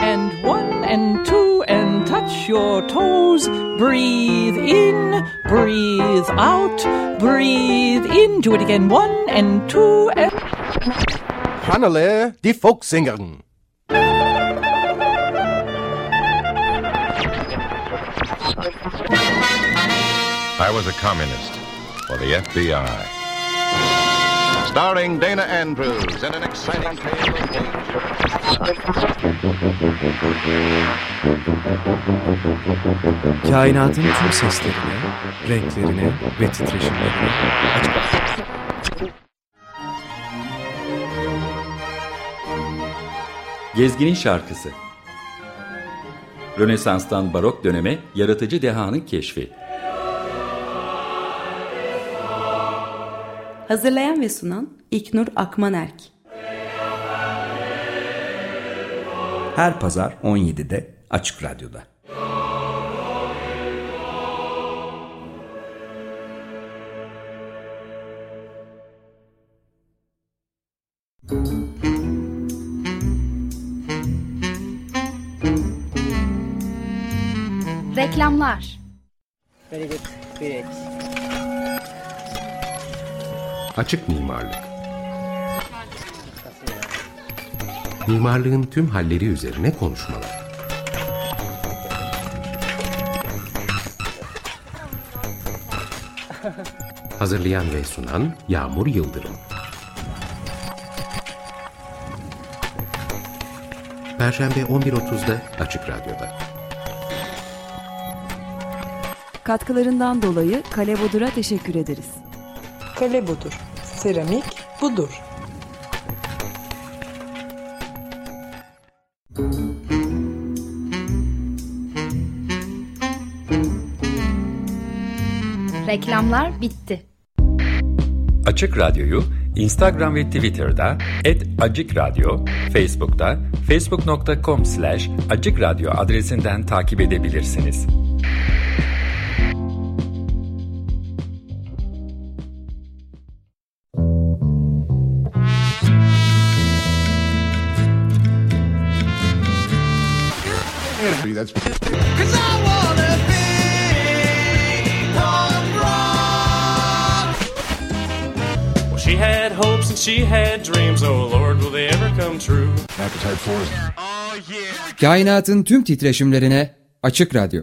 And one and two and touch your toes. Breathe in, breathe out, breathe in. Do it again. One and two and. Hannele, die Volkssängerin. I was a communist for the FBI. Starring Dana Andrews in an exciting tale of danger. Kainatın tüm seslerine, renklerine ve titreşimlerine açık. Gezginin Şarkısı Rönesans'tan barok döneme yaratıcı dehanın keşfi. Hazırlayan ve sunan İknur Akmanerk. Her pazar 17'de Açık Radyo'da. Reklamlar Açık mimarlık. Mimarlığın tüm halleri üzerine konuşmalar. Hazırlayan ve sunan Yağmur Yıldırım. Perşembe 11.30'da Açık Radyo'da. Katkılarından dolayı Kale Bodur'a teşekkür ederiz. Kale Bodur. Seramik budur. Reklamlar bitti. Açık Radyo'yu Instagram ve Twitter'da @acikradyo, Facebook'ta facebook.com slash acikradyo adresinden takip edebilirsiniz. That's Well, she had hopes and she had dreams. Oh Lord, will they ever come true? appetite for it. Kainatın tüm titreşimlerine Açık Radyo.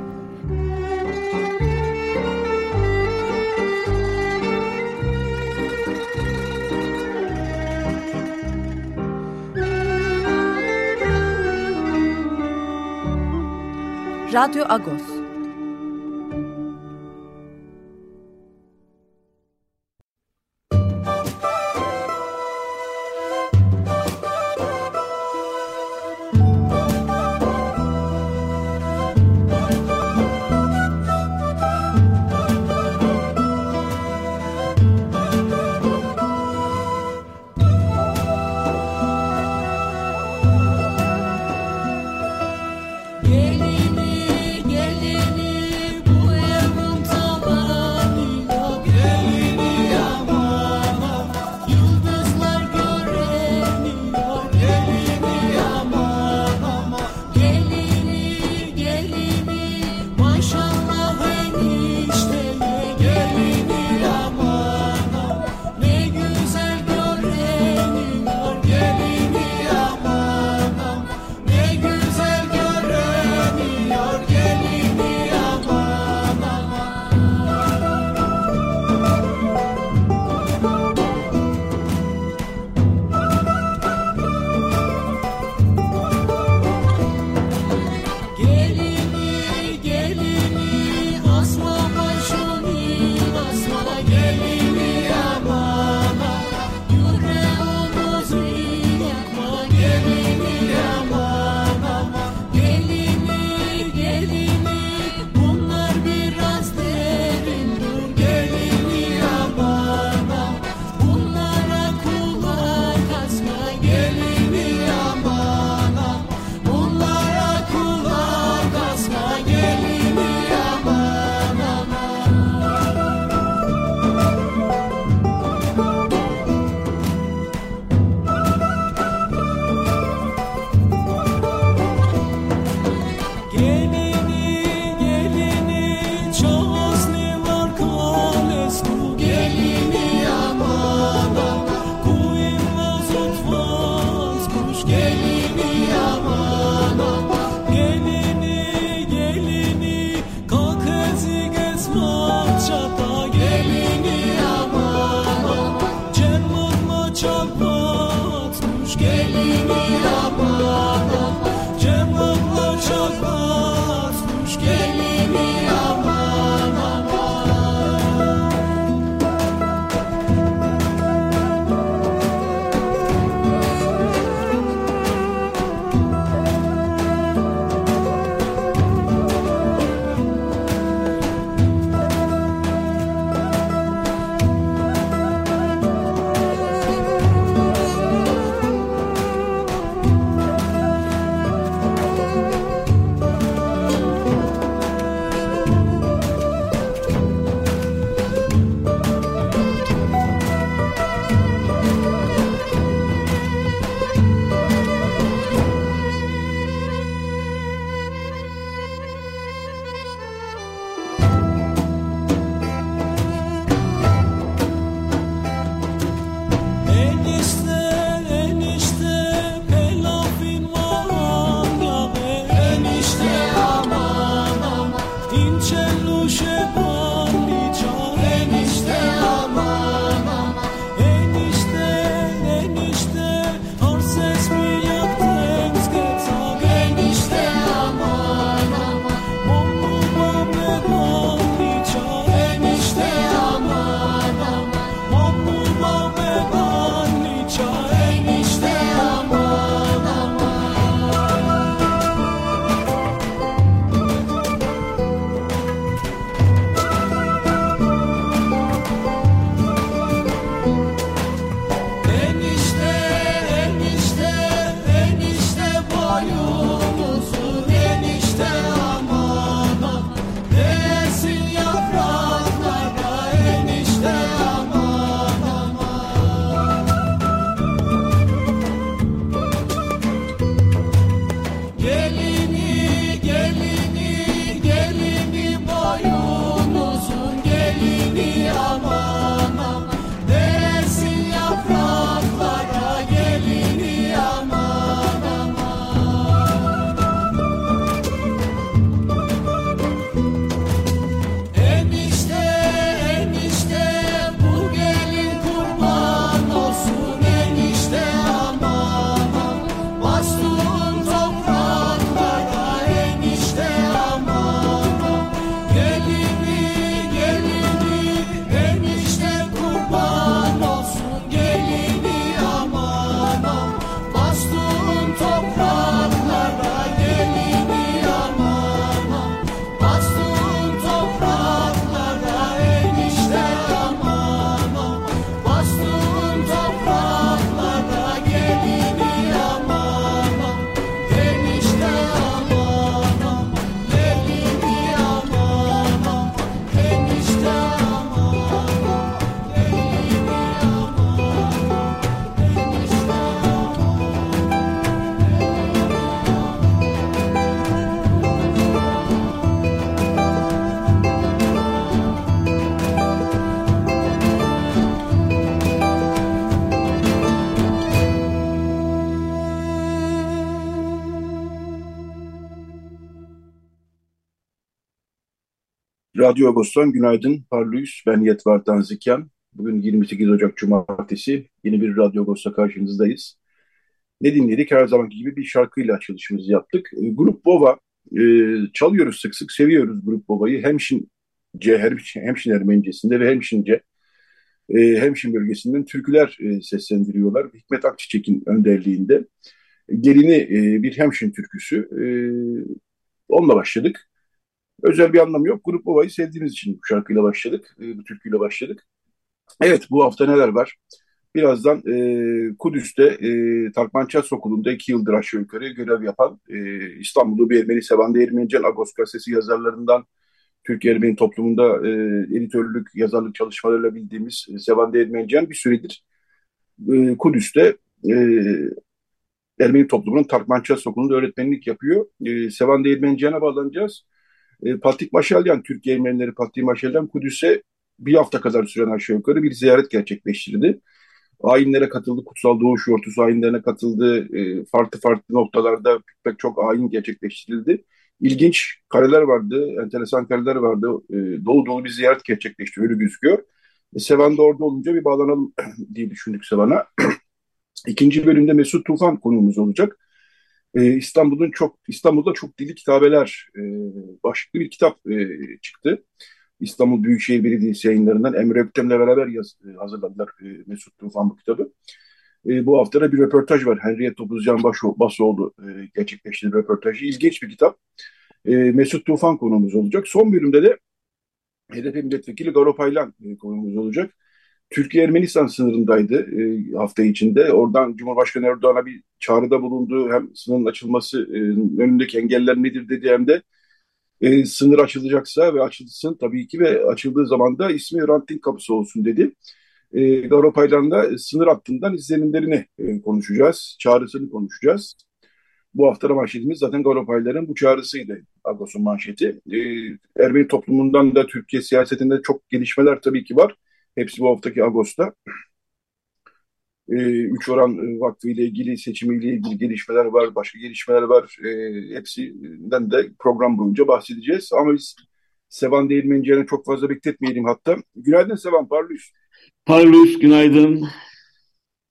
Radyo Agos. Radyo Agos'tan günaydın. Parlıyız. Ben Yetvar Tanzikyan. Bugün 28 Ocak Cumartesi. Yeni bir Radyo Agos'ta karşınızdayız. Ne dinledik? Her zamanki gibi bir şarkıyla açılışımızı yaptık. E, Grup Bova e, çalıyoruz sık sık, seviyoruz Grup Bova'yı. Hemşin, Hemşin, Hemşin Ermenicesinde ve Hemşince e, Hemşin bölgesinden türküler e, seslendiriyorlar. Hikmet Akçiçek'in önderliğinde. Gelini bir Hemşin türküsü. E, onunla başladık. Özel bir anlamı yok. Grup Bova'yı sevdiğimiz için bu şarkıyla başladık. E, bu türküyle başladık. Evet bu hafta neler var? Birazdan e, Kudüs'te e, Tarkmanças Okulu'nda iki yıldır aşağı yukarı görev yapan e, İstanbul'da bir Ermeni Sevan Değirmencan Agos gazetesi yazarlarından Türkiye Ermeni toplumunda e, editörlük, yazarlık çalışmalarıyla bildiğimiz e, Sevan Değirmencan bir süredir e, Kudüs'te e, Ermeni toplumunun Tarkmanças Okulu'nda öğretmenlik yapıyor. E, Sevan Değirmencan'a bağlanacağız. E, Patrik Maşalyan, Türkiye Ermenileri Patrik Maşalyan Kudüs'e bir hafta kadar süren aşağı yukarı bir ziyaret gerçekleştirdi. Ayinlere katıldı, Kutsal Doğuş Yortusu ayinlerine katıldı. E, farklı farklı noktalarda pek çok ayin gerçekleştirildi. İlginç kareler vardı, enteresan kareler vardı. E, dolu dolu bir ziyaret gerçekleşti, öyle gözüküyor. E, Sevan da orada olunca bir bağlanalım diye düşündük Sevan'a. İkinci bölümde Mesut Tufan konuğumuz olacak. Ee, İstanbul'un çok İstanbul'da çok dili kitabeler e, başlıklı bir kitap e, çıktı. İstanbul Büyükşehir Belediyesi yayınlarından Emre Öktem'le beraber yaz, e, hazırladılar e, Mesut Tufan bu kitabı. E, bu hafta da bir röportaj var. Henriette Topuzcan Basoğlu e, gerçekleştirdiği röportajı. İlginç bir kitap. E, Mesut Tufan konuğumuz olacak. Son bölümde de HDP Milletvekili Garo Paylan e, konuğumuz olacak. Türkiye-Ermenistan sınırındaydı e, hafta içinde. Oradan Cumhurbaşkanı Erdoğan'a bir çağrıda bulundu. Hem sınırın açılması, e, önündeki engeller nedir dedi hem de e, sınır açılacaksa ve açılsın tabii ki ve açıldığı zaman da ismi ranting kapısı olsun dedi. E, Garo Paylan'da sınır hattından izlenimlerini e, konuşacağız, çağrısını konuşacağız. Bu hafta manşetimiz zaten Garo Paylan'ın bu çağrısıydı. Agos'un manşeti. E, Ermeni toplumundan da Türkiye siyasetinde çok gelişmeler tabii ki var. Hepsi bu haftaki Ağustos'ta. E, Üç Oran e, Vakfı ile ilgili seçimiyle ilgili gelişmeler var, başka gelişmeler var. E, hepsinden de program boyunca bahsedeceğiz. Ama biz Sevan Değirmenci'ne çok fazla bekletmeyelim hatta. Günaydın Sevan, parlıyız. Parlıyız, günaydın.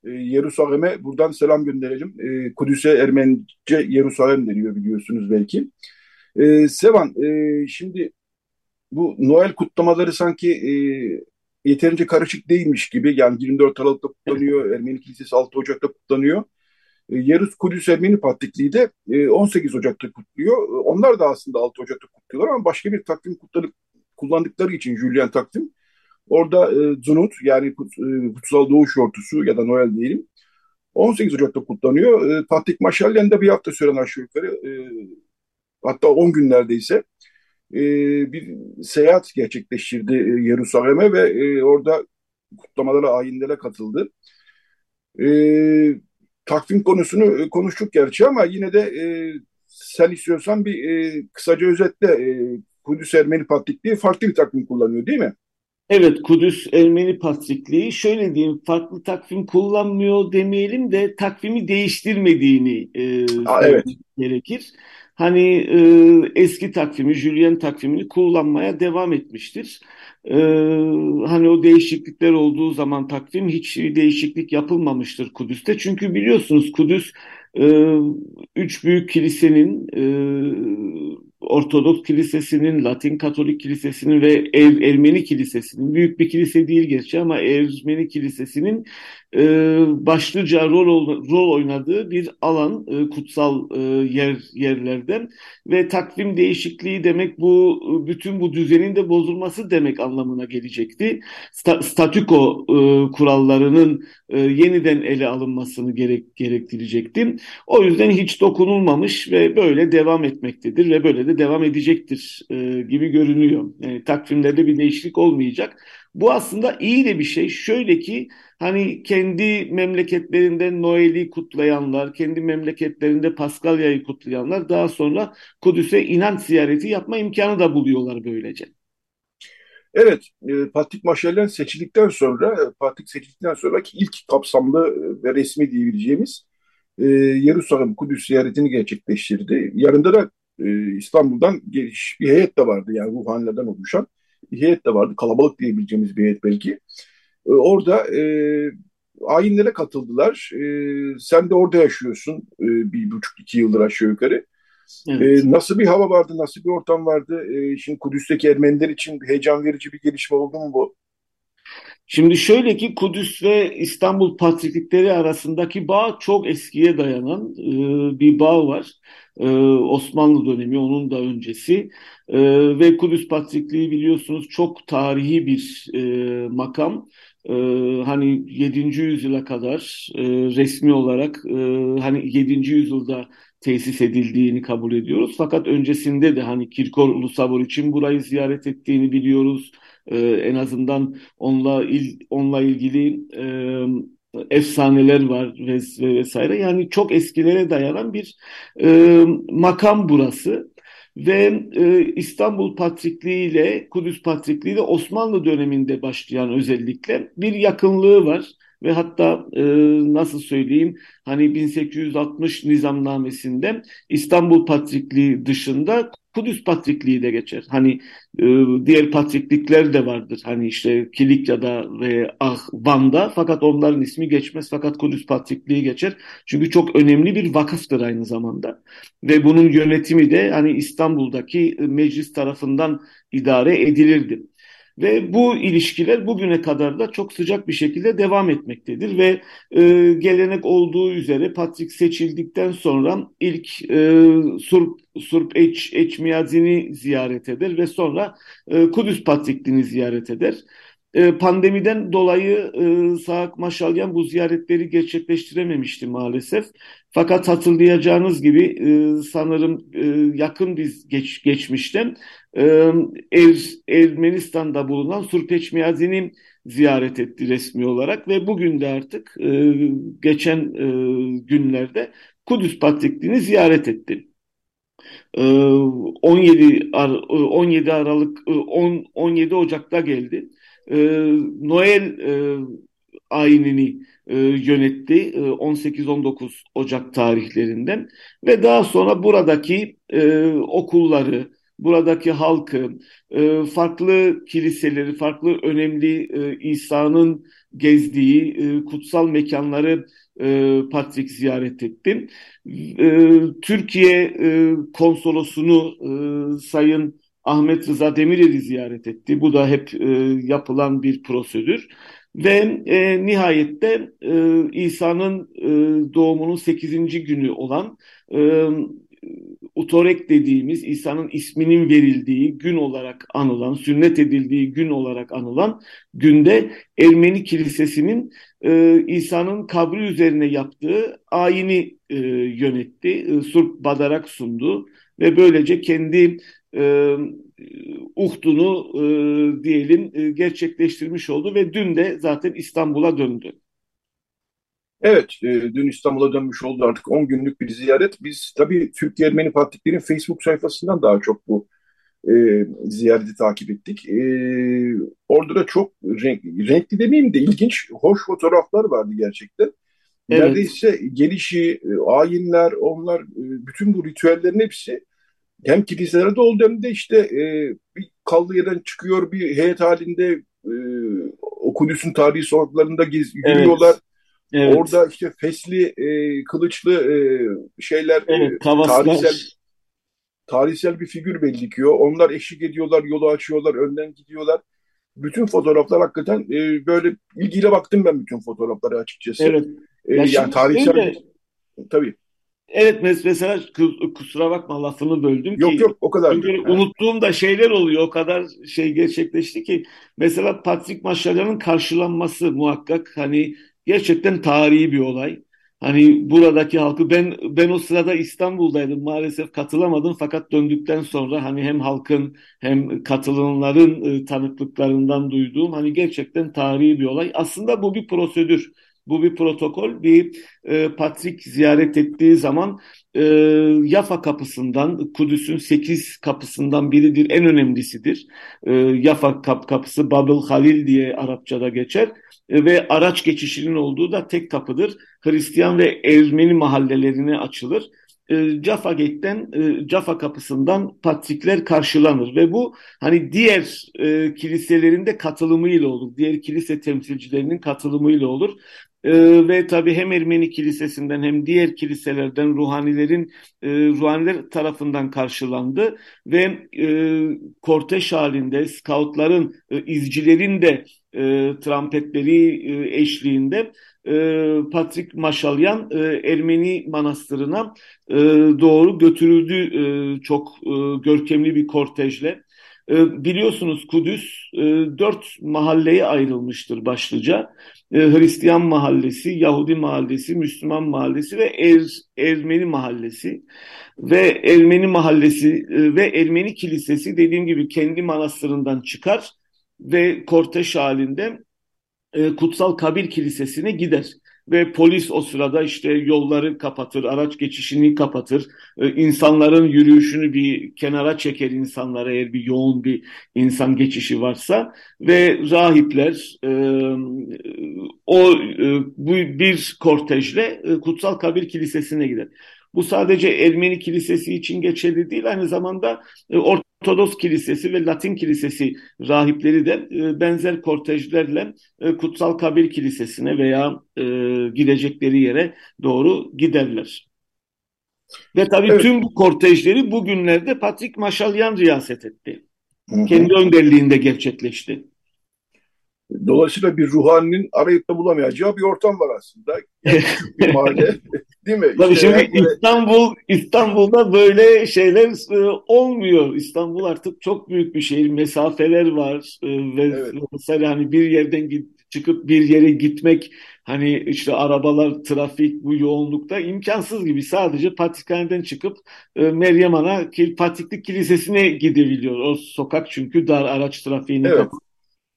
E, Yerusalem'e buradan selam gönderelim. E, Kudüs'e Ermenice Yerusalem deniyor biliyorsunuz belki. E, Sevan, e, şimdi bu Noel kutlamaları sanki e, yeterince karışık değilmiş gibi. Yani 24 Aralık'ta kutlanıyor, Ermeni Kilisesi 6 Ocak'ta kutlanıyor. E, Yerus Kudüs Ermeni Patrikliği de e, 18 Ocak'ta kutluyor. Onlar da aslında 6 Ocak'ta kutluyorlar ama başka bir takvim kutladık, kullandıkları için Julian takvim. Orada e, Zunut yani kut, e, Kutsal Doğuş Yortusu ya da Noel diyelim 18 Ocak'ta kutlanıyor. E, Patrik Maşalyen'de bir hafta süren aşağı yukarı e, hatta 10 gün neredeyse e, bir seyahat gerçekleştirdi e, Yerusalem'e ve e, orada kutlamalara, ayinlere katıldı. E, takvim konusunu konuştuk gerçi ama yine de e, sen istiyorsan bir e, kısaca özetle e, Kudüs Ermeni Patrikliği farklı bir takvim kullanıyor değil mi? Evet, Kudüs Ermeni Patrikliği şöyle diyeyim farklı takvim kullanmıyor demeyelim de takvimi değiştirmediğini e, Aa, evet. gerekir hani e, eski takvimi, Julian takvimini kullanmaya devam etmiştir. E, hani o değişiklikler olduğu zaman takvim hiç değişiklik yapılmamıştır Kudüs'te. Çünkü biliyorsunuz Kudüs e, üç büyük kilisenin e, Ortodoks Kilisesi'nin, Latin Katolik Kilisesi'nin ve Er Ermeni Kilisesi'nin, büyük bir kilise değil gerçi ama Ermeni Kilisesi'nin e, başlıca rol rol oynadığı bir alan e, kutsal e, yer yerlerden ve takvim değişikliği demek bu bütün bu düzenin de bozulması demek anlamına gelecekti. Sta, statüko e, kurallarının e, yeniden ele alınmasını gerek gerektirecekti. O yüzden hiç dokunulmamış ve böyle devam etmektedir ve böyle de devam edecektir e, gibi görünüyor. Yani takvimlerde bir değişiklik olmayacak. Bu aslında iyi de bir şey. Şöyle ki hani kendi memleketlerinde Noel'i kutlayanlar, kendi memleketlerinde Paskalya'yı kutlayanlar daha sonra Kudüs'e inanç ziyareti yapma imkanı da buluyorlar böylece. Evet, e, Patrik Maşallen seçildikten sonra, e, Patrik seçildikten sonraki ilk kapsamlı e, ve resmi diyebileceğimiz e, Yerusalem Kudüs ziyaretini gerçekleştirdi. Yanında da e, İstanbul'dan geliş bir heyet de vardı yani ruhanilerden oluşan bir heyet de vardı. Kalabalık diyebileceğimiz bir heyet belki. E, orada e, ayinlere katıldılar. E, sen de orada yaşıyorsun e, bir buçuk iki yıldır aşağı yukarı. Evet. E, nasıl bir hava vardı, nasıl bir ortam vardı? E, şimdi Kudüs'teki Ermeniler için heyecan verici bir gelişme oldu mu bu? Şimdi şöyle ki Kudüs ve İstanbul Patriklikleri arasındaki bağ çok eskiye dayanan e, bir bağ var. E, Osmanlı dönemi, onun da öncesi. E, ve Kudüs Patrikliği biliyorsunuz çok tarihi bir e, makam. E, hani 7. yüzyıla kadar e, resmi olarak e, hani 7. yüzyılda tesis edildiğini kabul ediyoruz. Fakat öncesinde de hani Kirkor Ulusabor için burayı ziyaret ettiğini biliyoruz. Ee, en azından onunla il, onunla ilgili e, efsaneler var ves ve vesaire. Yani çok eskilere dayanan bir e, makam burası. Ve e, İstanbul Patrikliği ile Kudüs Patrikliği ile Osmanlı döneminde başlayan özellikle bir yakınlığı var ve hatta e, nasıl söyleyeyim hani 1860 nizamnamesinde İstanbul Patrikliği dışında Kudüs Patrikliği de geçer. Hani e, diğer patriklikler de vardır. Hani işte Kilikya'da ve Ah Van'da fakat onların ismi geçmez fakat Kudüs Patrikliği geçer. Çünkü çok önemli bir vakıftır aynı zamanda. Ve bunun yönetimi de hani İstanbul'daki meclis tarafından idare edilirdi. Ve bu ilişkiler bugüne kadar da çok sıcak bir şekilde devam etmektedir ve e, gelenek olduğu üzere Patrik seçildikten sonra ilk e, Surp, Surp Eç, Eçmiyazin'i ziyaret eder ve sonra e, Kudüs Patrikliğini ziyaret eder. E, pandemiden dolayı e, Saak Maşalyan bu ziyaretleri gerçekleştirememişti maalesef. Fakat hatırlayacağınız gibi e, sanırım e, yakın bir geç, geçmişten e, er, Ermenistan'da bulunan Surpeçmiyazi'ni ziyaret etti resmi olarak ve bugün de artık geçen günlerde Kudüs Patrikliğini ziyaret etti. 17 17 Aralık 10 17 Ocak'ta geldi. Noel ayinini e, yönetti e, 18-19 Ocak tarihlerinden ve daha sonra buradaki e, okulları, buradaki halkı, e, farklı kiliseleri, farklı önemli e, İsa'nın gezdiği e, kutsal mekanları e, Patrik ziyaret ettim. E, Türkiye e, konsolosunu e, Sayın Ahmet Rıza Demirel'i ziyaret etti. Bu da hep e, yapılan bir prosedür. Ve e, nihayette e, İsa'nın e, doğumunun 8. günü olan e, Utorek dediğimiz İsa'nın isminin verildiği gün olarak anılan, sünnet edildiği gün olarak anılan günde Ermeni Kilisesi'nin e, İsa'nın kabri üzerine yaptığı ayini e, yönetti. E, Surp Badarak sundu ve böylece kendi e, uhdunu e, diyelim e, gerçekleştirmiş oldu ve dün de zaten İstanbul'a döndü. Evet, e, dün İstanbul'a dönmüş oldu artık 10 günlük bir ziyaret. Biz tabii Türkiye Ermeni Patriklerin Facebook sayfasından daha çok bu e, ziyareti takip ettik. E, orada da çok renk, renkli demeyeyim de ilginç, hoş fotoğraflar vardı gerçekten. Evet. Neredeyse gelişi, e, ayinler, onlar, e, bütün bu ritüellerin hepsi hem kiliselerde oldu hem de işte e, bir kaldığı yerden çıkıyor bir heyet halinde e, o Kudüs'ün tarihi sokaklarında gez, yürüyorlar. Evet. Orada işte fesli, e, kılıçlı e, şeyler, evet, e, tarihsel tarihsel bir figür belli ki o. Onlar eşlik ediyorlar, yolu açıyorlar, önden gidiyorlar. Bütün fotoğraflar hakikaten e, böyle ilgiyle baktım ben bütün fotoğraflara açıkçası. Evet. E, yani tarihsel de... tabii. Evet mesela kusura bakma lafını böldüm yok, ki. Yok o kadar. Çünkü yani. unuttuğum da şeyler oluyor. O kadar şey gerçekleşti ki. Mesela Patrick Maşalya'nın karşılanması muhakkak hani gerçekten tarihi bir olay. Hani buradaki halkı ben ben o sırada İstanbul'daydım maalesef katılamadım fakat döndükten sonra hani hem halkın hem katılımların e, tanıklıklarından duyduğum hani gerçekten tarihi bir olay. Aslında bu bir prosedür. Bu bir protokol. Bir e, Patrik ziyaret ettiği zaman e, Yafa kapısından, Kudüs'ün sekiz kapısından biridir, en önemlisidir. E, Yafa kap kapısı Babel Halil diye Arapçada geçer e, ve araç geçişinin olduğu da tek kapıdır. Hristiyan ve Ermeni mahallelerine açılır. e, Jaffa Gate'den, e, Jaffa kapısından patrikler karşılanır ve bu hani diğer e, kiliselerin de katılımıyla olur. Diğer kilise temsilcilerinin katılımıyla olur. E, ve tabii hem Ermeni kilisesinden hem diğer kiliselerden ruhanilerin e, ruhaniler tarafından karşılandı ve e, korteş halinde scoutların, e, izcilerin de e, trampetleri e, eşliğinde e, Patrik Maşalyan e, Ermeni manastırına e, doğru götürüldü e, çok e, görkemli bir kortejle. E, biliyorsunuz Kudüs e, dört mahalleye ayrılmıştır başlıca. E, Hristiyan mahallesi, Yahudi mahallesi, Müslüman mahallesi ve er, Ermeni mahallesi. Ve Ermeni mahallesi ve Ermeni kilisesi dediğim gibi kendi manastırından çıkar ve korteş halinde Kutsal Kabir Kilisesi'ne gider. Ve polis o sırada işte yolları kapatır, araç geçişini kapatır, e, insanların yürüyüşünü bir kenara çeker insanlara eğer bir yoğun bir insan geçişi varsa ve rahipler e, o e, bu bir kortejle e, Kutsal Kabir Kilisesi'ne gider. Bu sadece Ermeni Kilisesi için geçerli değil, aynı zamanda e, Ortodoks Kilisesi ve Latin Kilisesi rahipleri de e, benzer kortejlerle e, Kutsal Kabir Kilisesi'ne veya e, gidecekleri yere doğru giderler. Ve tabii evet. tüm bu kortejleri bugünlerde Patrik Maşalyan riyaset etti. Hı hı. Kendi önderliğinde gerçekleşti. Dolayısıyla bir ruhaninin arayıp da bulamayacağı bir ortam var aslında. Yani bir mahalle değil mi? Tabii işte şimdi yani... İstanbul İstanbul'da böyle şeyler e, olmuyor. İstanbul artık çok büyük bir şehir. Mesafeler var e, ve evet. mesela hani bir yerden git, çıkıp bir yere gitmek hani işte arabalar, trafik bu yoğunlukta imkansız gibi. Sadece Patrikhane'den çıkıp e, Meryem Ana Patriklik Kilisesi'ne gidebiliyor. O sokak çünkü dar araç trafiğini evet. kapatıyor.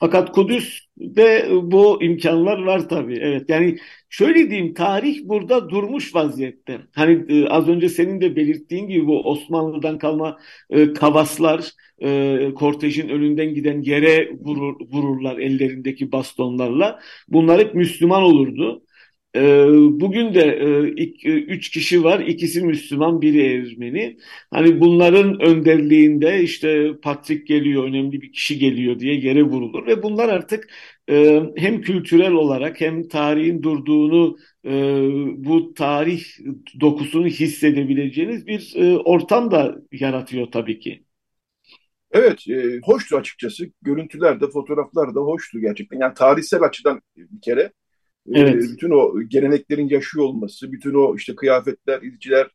Fakat Kudüs'de bu imkanlar var tabii. Evet yani şöyle diyeyim tarih burada durmuş vaziyette. Hani e, az önce senin de belirttiğin gibi bu Osmanlı'dan kalma e, kavaslar e, kortejin önünden giden yere vurur, vururlar ellerindeki bastonlarla. Bunlar hep Müslüman olurdu. Ee, bugün de e, e, üç kişi var. İkisi Müslüman, biri Ermeni. Hani bunların önderliğinde işte Patrik geliyor, önemli bir kişi geliyor diye yere vurulur ve bunlar artık e, hem kültürel olarak hem tarihin durduğunu bu tarih dokusunu hissedebileceğiniz bir ortam da yaratıyor tabii ki. Evet, hoştu açıkçası. Görüntüler de, fotoğraflar da hoştu gerçekten. Yani tarihsel açıdan bir kere evet. bütün o geleneklerin yaşıyor olması, bütün o işte kıyafetler, izciler,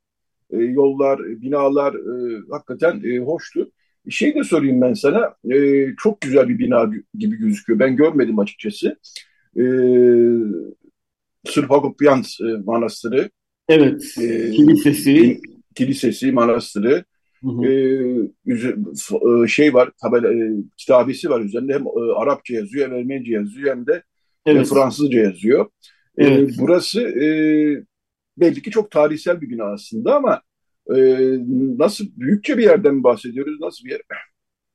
e, yollar, binalar e, hakikaten e, hoştu. Şey de sorayım ben sana, e, çok güzel bir bina gibi gözüküyor. Ben görmedim açıkçası. E, Sırp Hagopians Manastırı. Evet, e, kilisesi. Kilisesi, manastırı. Hı hı. E, şey var, tabela, e, kitabesi var üzerinde hem e, Arapça yazıyor hem Ermenice yazıyor hem de Evet. Fransızca yazıyor. Ee, evet. E, burası e, belli ki çok tarihsel bir bina aslında ama e, nasıl büyükçe bir yerden bahsediyoruz? Nasıl bir yer?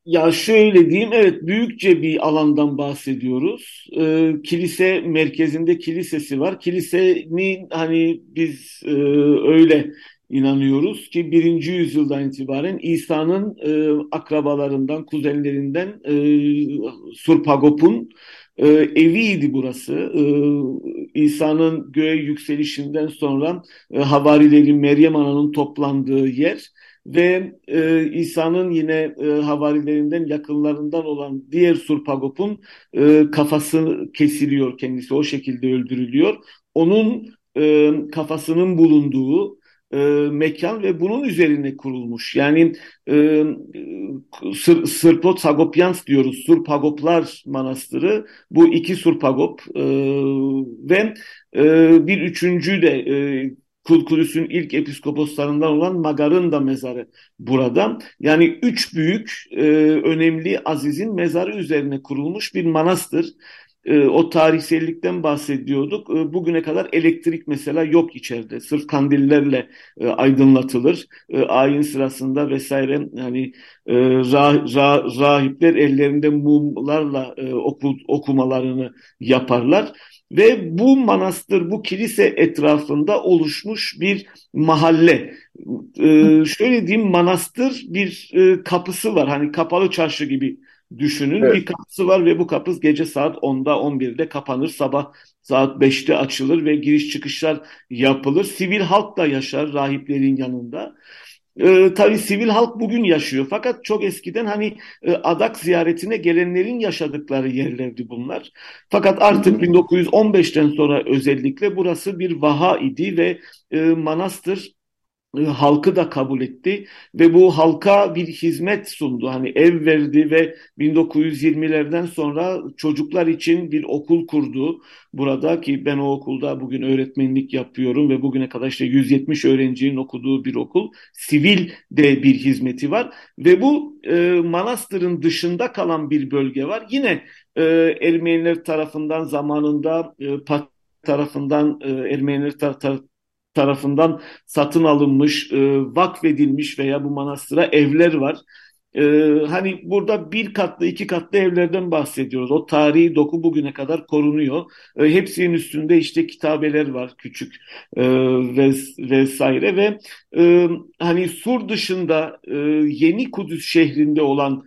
Ya şöyle diyeyim, evet büyükçe bir alandan bahsediyoruz. Ee, kilise merkezinde kilisesi var. Kilisenin hani biz e, öyle inanıyoruz ki birinci yüzyıldan itibaren İsa'nın e, akrabalarından, kuzenlerinden e, Surpagop'un e, eviydi burası. E, İsa'nın göğe yükselişinden sonra e, havarilerin Meryem Ana'nın toplandığı yer ve e, İsa'nın yine e, havarilerinden yakınlarından olan diğer Surpagop'un e, kafası kesiliyor kendisi o şekilde öldürülüyor. Onun e, kafasının bulunduğu e, mekan ve bunun üzerine kurulmuş. Yani e, Sır, Sırpot Sagopyans diyoruz. Surpagoplar Manastırı. Bu iki Surpagop e, ve e, bir üçüncü de e, Kulkulüs'ün ilk episkoposlarından olan Magar'ın da mezarı burada. Yani üç büyük e, önemli azizin mezarı üzerine kurulmuş bir manastır e, o tarihsellikten bahsediyorduk. E, bugüne kadar elektrik mesela yok içeride. Sırf kandillerle e, aydınlatılır. E, ayin sırasında vesaire yani e, rah, rahipler ellerinde mumlarla e, oku, okumalarını yaparlar. ve bu manastır, bu kilise etrafında oluşmuş bir mahalle. Ee, şöyle diyeyim manastır bir e, kapısı var. Hani kapalı çarşı gibi düşünün. Evet. Bir kapısı var ve bu kapı gece saat 10'da 11'de kapanır. Sabah saat 5'te açılır ve giriş çıkışlar yapılır. Sivil halk da yaşar rahiplerin yanında. Ee, tabii sivil halk bugün yaşıyor fakat çok eskiden hani e, adak ziyaretine gelenlerin yaşadıkları yerlerdi bunlar. Fakat artık 1915'ten sonra özellikle burası bir vaha idi ve e, manastır halkı da kabul etti ve bu halka bir hizmet sundu. Hani ev verdi ve 1920'lerden sonra çocuklar için bir okul kurdu. Burada ki ben o okulda bugün öğretmenlik yapıyorum ve bugüne kadar işte 170 öğrencinin okuduğu bir okul. Sivil de bir hizmeti var ve bu e, manastırın dışında kalan bir bölge var. Yine e, Ermeniler tarafından zamanında e, tarafından e, Ermeniler tar tar tarafından satın alınmış, e, vakfedilmiş veya bu manastıra evler var. E, hani burada bir katlı, iki katlı evlerden bahsediyoruz. O tarihi doku bugüne kadar korunuyor. E, hepsinin üstünde işte kitabeler var küçük e, ves vesaire ve e, hani Sur dışında e, Yeni Kudüs şehrinde olan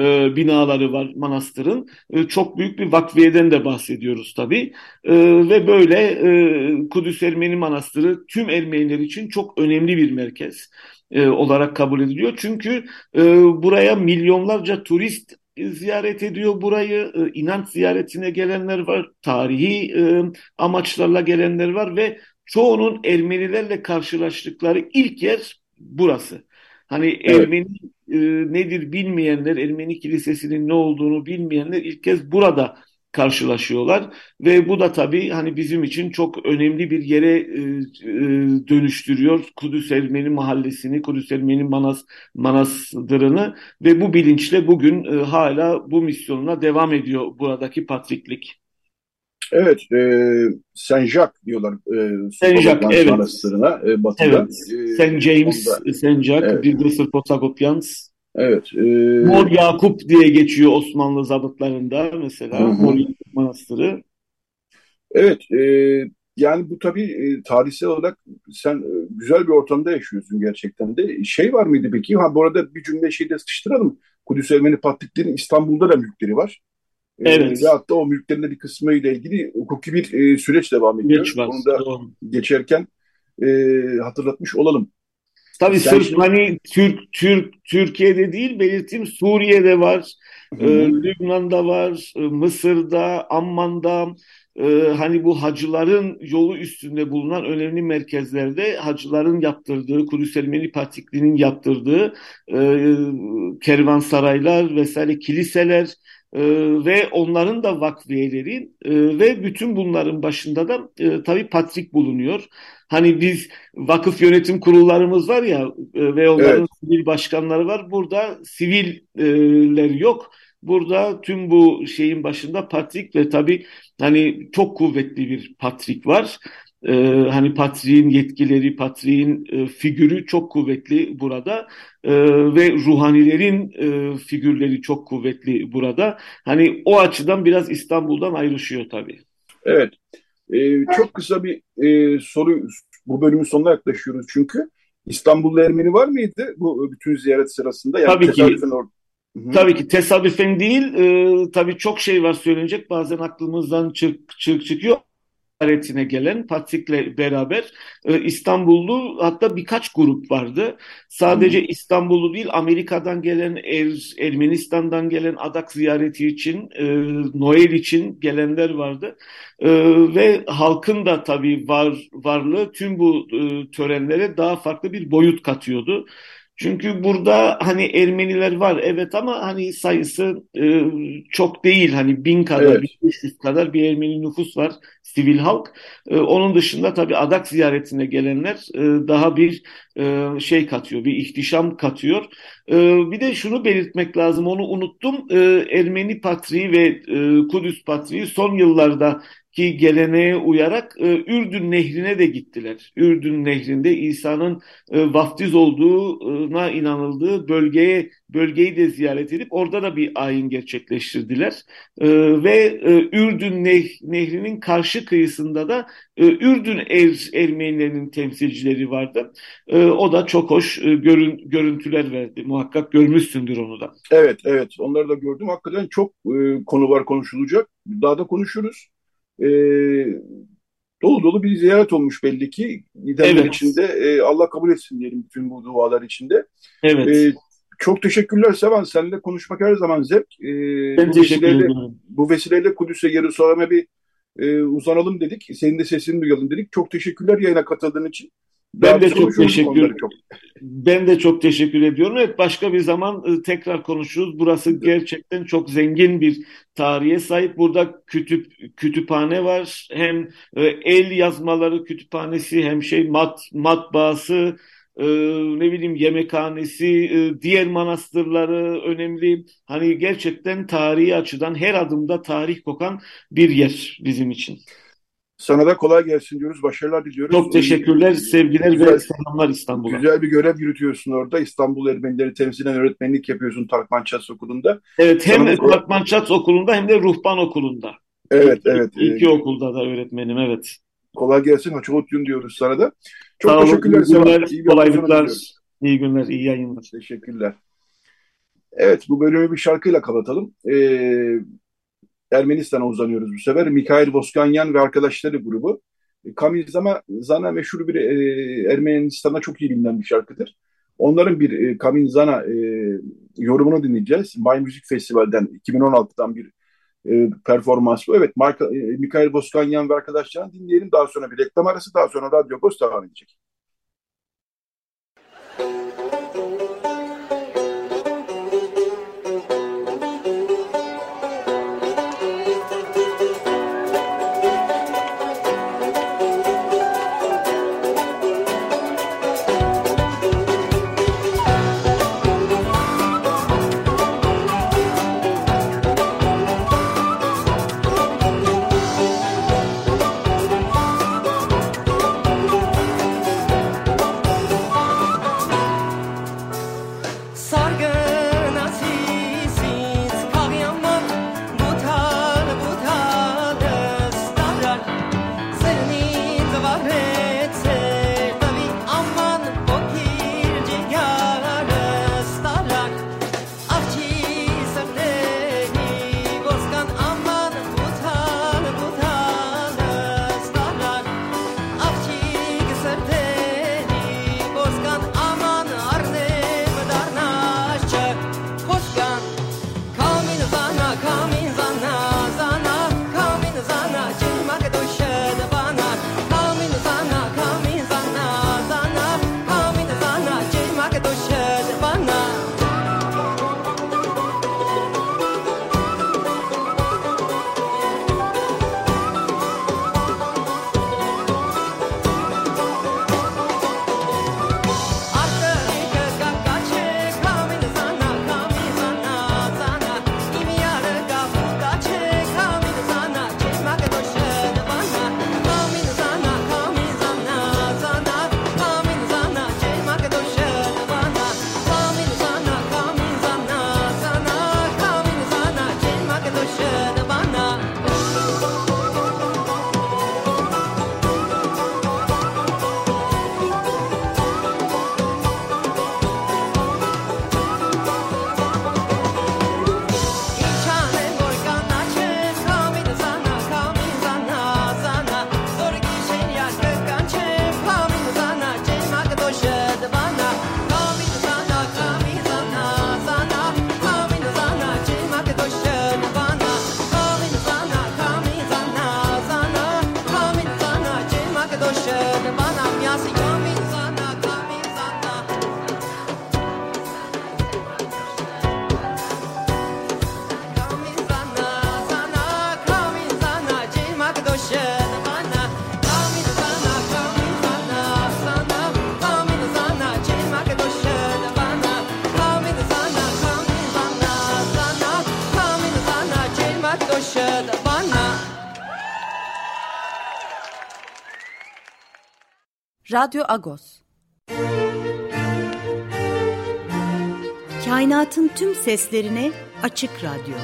e, binaları var manastırın. E, çok büyük bir vakfiyeden de bahsediyoruz tabii. E, ve böyle e, Kudüs Ermeni Manastırı tüm Ermeniler için çok önemli bir merkez e, olarak kabul ediliyor. Çünkü e, buraya milyonlarca turist ziyaret ediyor burayı. E, inanç ziyaretine gelenler var. Tarihi e, amaçlarla gelenler var ve çoğunun Ermenilerle karşılaştıkları ilk yer burası. Hani evet. Ermeni e, nedir bilmeyenler, Ermeni kilisesinin ne olduğunu bilmeyenler ilk kez burada karşılaşıyorlar ve bu da tabii hani bizim için çok önemli bir yere e, e, dönüştürüyor Kudüs Ermeni mahallesini, Kudüs Ermeni Manas Manastırını ve bu bilinçle bugün e, hala bu misyonuna devam ediyor buradaki patriklik. Evet, e, Saint Jacques diyorlar. E, Saint Jacques, evet. Manastırına e, batıda. Evet. E, Saint James, onda, Saint Jacques, evet. bir de Sırpotagopyans. Evet. E, Mor Yakup diye geçiyor Osmanlı zabıtlarında mesela. Hı -hı. Mor Yakup Manastırı. Evet, e, yani bu tabii e, tarihsel olarak sen e, güzel bir ortamda yaşıyorsun gerçekten de. Şey var mıydı peki? Ha bu arada bir cümle şeyde sıkıştıralım. Kudüs Ermeni Patriklerin İstanbul'da da mülkleri var. Evet. E, hatta o mülklerin de bir kısmı ile ilgili hukuki bir e, süreç devam ediyor. Var. Onu da Doğru. geçerken e, hatırlatmış olalım. Tabii Sen sırf şimdi... hani Türk Türk Türkiye'de değil belirteyim Suriye'de var, e, Lübnan'da var, e, Mısır'da, Amman'da e, hani bu hacıların yolu üstünde bulunan önemli merkezlerde hacıların yaptırdığı, Kudüs Ermeni Patrikliğinin yaptırdığı e, kervansaraylar vesaire kiliseler e, ve onların da vakfiyeleri e, ve bütün bunların başında da e, tabii Patrik bulunuyor. Hani biz vakıf yönetim kurullarımız var ya e, ve onların evet. sivil başkanları var. Burada siviller yok. Burada tüm bu şeyin başında Patrik ve tabii hani çok kuvvetli bir Patrik var e, hani Patriğin yetkileri, Patriğin e, figürü çok kuvvetli burada e, ve ruhanilerin e, figürleri çok kuvvetli burada. Hani o açıdan biraz İstanbul'dan ayrışıyor tabii. Evet. E, çok kısa bir e, soru, bu bölümün sonuna yaklaşıyoruz çünkü. İstanbul'da Ermeni var mıydı bu bütün ziyaret sırasında? Yani tabii ki. Or- Hı-hı. Tabii ki tesadüfen değil. E, tabii çok şey var söylenecek. Bazen aklımızdan çık, çık çıkıyor ziyaretine gelen Patrik'le beraber e, İstanbullu hatta birkaç grup vardı. Sadece hmm. İstanbullu değil Amerika'dan gelen, er, Ermenistan'dan gelen adak ziyareti için, e, Noel için gelenler vardı. E, ve halkın da tabii var varlığı tüm bu e, törenlere daha farklı bir boyut katıyordu. Çünkü burada hani Ermeniler var evet ama hani sayısı e, çok değil. Hani bin kadar, evet. 1500 kadar bir Ermeni nüfus var, sivil halk. E, onun dışında tabii adak ziyaretine gelenler e, daha bir e, şey katıyor, bir ihtişam katıyor. E, bir de şunu belirtmek lazım, onu unuttum. E, Ermeni Patriği ve e, Kudüs Patriği son yıllarda ki geleneğe uyarak e, Ürdün Nehri'ne de gittiler. Ürdün Nehri'nde İsa'nın e, vaftiz olduğuna inanıldığı bölgeye bölgeyi de ziyaret edip orada da bir ayin gerçekleştirdiler. E, ve e, Ürdün Nehri'nin karşı kıyısında da e, Ürdün er, Ermenilerinin temsilcileri vardı. E, o da çok hoş e, görün, görüntüler verdi. Muhakkak görmüşsündür onu da. Evet, evet. Onları da gördüm. Hakikaten çok e, konu var konuşulacak. Daha da konuşuruz e, dolu dolu bir ziyaret olmuş belli ki. Gidenler evet. içinde e, Allah kabul etsin diyelim bütün bu dualar içinde. Evet. E, çok teşekkürler Sevan. Seninle konuşmak her zaman zevk. E, ben bu vesileyle, bu vesileyle Kudüs'e Yerusalim'e bir e, uzanalım dedik. Senin de sesini duyalım dedik. Çok teşekkürler yayına katıldığın için. Ben de çok teşekkür çok. Ben de çok teşekkür ediyorum. Evet başka bir zaman e, tekrar konuşuruz. Burası gerçekten çok zengin bir tarihe sahip. Burada kütüp kütüphane var. Hem e, el yazmaları kütüphanesi hem şey mat matbaası e, ne bileyim yemekhanesi, diğer manastırları önemli. Hani gerçekten tarihi açıdan her adımda tarih kokan bir yer bizim için. Sana da kolay gelsin diyoruz. Başarılar diliyoruz. Çok teşekkürler. Sevgiler güzel, ve selamlar İstanbul'a. Güzel bir görev yürütüyorsun orada. İstanbul Ermenileri temsilen öğretmenlik yapıyorsun Tarkmanças Okulu'nda. Evet hem Sana... Tarkmanças Okulu'nda hem de Ruhban Okulu'nda. Evet, evet. İki, e, okulda da öğretmenim, evet. Kolay gelsin. Hoçoğutyun diyoruz sana da. Çok Sağ teşekkürler. Iyi günler, iyi kolaylıklar. İyi günler, iyi yayınlar. Teşekkürler. Evet, bu bölümü bir şarkıyla kapatalım. Ee, Ermenistan'a uzanıyoruz bu sefer. Mikhail Voskanyan ve arkadaşları grubu. Kamil Zana, Zana meşhur bir e, Ermenistan'da çok iyi bilinen bir şarkıdır. Onların bir e, Kamil Zana e, yorumunu dinleyeceğiz. May Müzik Festival'den 2016'dan bir e, performans bu. Evet, Marka, e, Mikhail Voskanyan ve arkadaşlarını dinleyelim. Daha sonra bir reklam arası, daha sonra Radyo Agos devam edecek. Radyo Agos. Kainatın tüm seslerine açık radyo.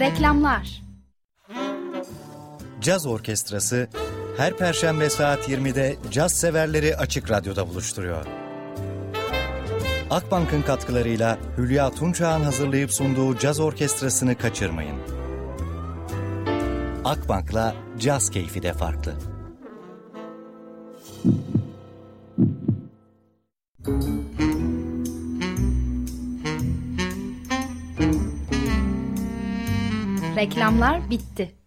Reklamlar Caz Orkestrası her perşembe saat 20'de caz severleri Açık Radyo'da buluşturuyor. Akbank'ın katkılarıyla Hülya Tunçağ'ın hazırlayıp sunduğu caz orkestrasını kaçırmayın. Akbank'la caz keyfi de farklı. Reklamlar bitti.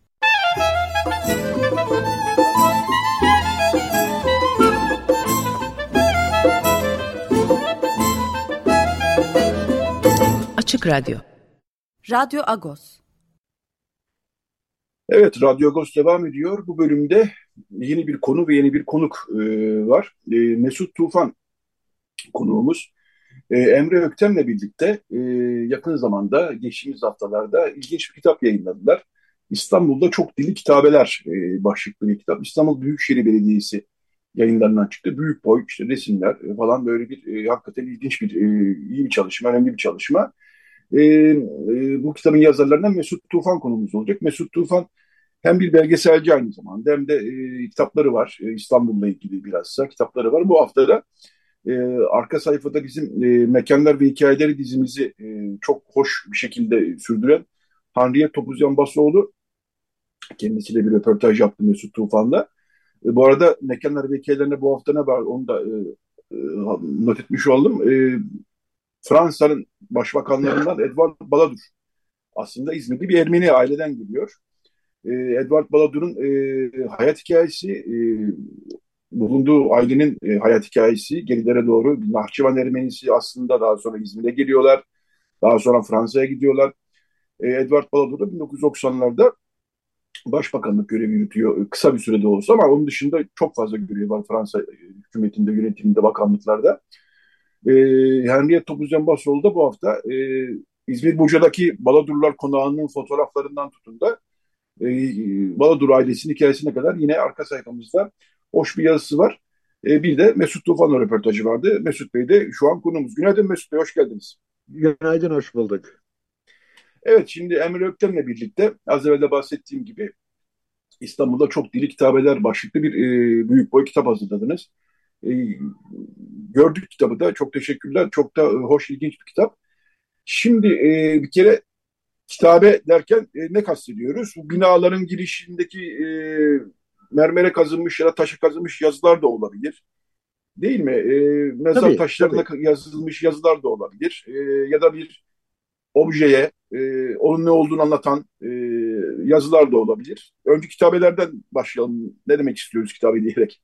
Açık Radyo Radyo Agos. Evet, Radyo Agos devam ediyor. Bu bölümde yeni bir konu ve yeni bir konuk e, var. E, Mesut Tufan konuğumuz. E, Emre Öktem'le birlikte e, yakın zamanda, geçtiğimiz haftalarda ilginç bir kitap yayınladılar. İstanbul'da Çok Dili Kitabeler e, başlıklı bir kitap. İstanbul Büyükşehir Belediyesi yayınlarından çıktı. Büyük boy işte resimler e, falan böyle bir e, hakikaten ilginç bir e, iyi bir çalışma, önemli bir çalışma. E, e, bu kitabın yazarlarından Mesut Tufan konumuz olacak. Mesut Tufan hem bir belgeselci aynı zamanda hem de e, kitapları var. E, İstanbul'la ilgili bilhassa kitapları var. Bu hafta da e, arka sayfada bizim e, Mekanlar ve Hikayeleri dizimizi e, çok hoş bir şekilde sürdüren Hanriye Topuzyan Basoğlu kendisiyle bir röportaj yaptı Mesut Tufan'la. E, bu arada Mekanlar ve Hikayelerine bu hafta ne var onu da e, e, not etmiş oldum. E, Fransa'nın başbakanlarından Edward Balladur aslında İzmir'de bir Ermeni aileden geliyor. E, Edward Balladur'un e, hayat hikayesi, e, bulunduğu ailenin e, hayat hikayesi gerilere doğru Nahçıvan Ermenisi aslında daha sonra İzmir'e geliyorlar. Daha sonra Fransa'ya gidiyorlar. E, Edward Balladur da 1990'larda başbakanlık görevi yürütüyor. Kısa bir sürede olsa ama onun dışında çok fazla görevi var Fransa hükümetinde, yönetiminde, bakanlıklarda. E, Henriette Topuzyan Basoğlu da bu hafta e, İzmir Buca'daki Baladurlar Konağı'nın fotoğraflarından tutun da e, Baladur ailesinin hikayesine kadar yine arka sayfamızda hoş bir yazısı var. E, bir de Mesut Tufan'la röportajı vardı. Mesut Bey de şu an konumuz. Günaydın Mesut Bey, hoş geldiniz. Günaydın, hoş bulduk. Evet, şimdi Emre Öktem'le birlikte az evvel de bahsettiğim gibi İstanbul'da çok dili kitabeler başlıklı bir e, büyük boy kitap hazırladınız. E, gördük kitabı da, çok teşekkürler. Çok da hoş, ilginç bir kitap. Şimdi e, bir kere kitabe derken e, ne kastediyoruz? Bu binaların girişindeki e, mermere kazınmış ya da taşa kazınmış yazılar da olabilir. Değil mi? E, mezar tabii, taşlarına tabii. yazılmış yazılar da olabilir. E, ya da bir objeye, e, onun ne olduğunu anlatan e, yazılar da olabilir. Önce kitabelerden başlayalım. Ne demek istiyoruz kitabe diyerek?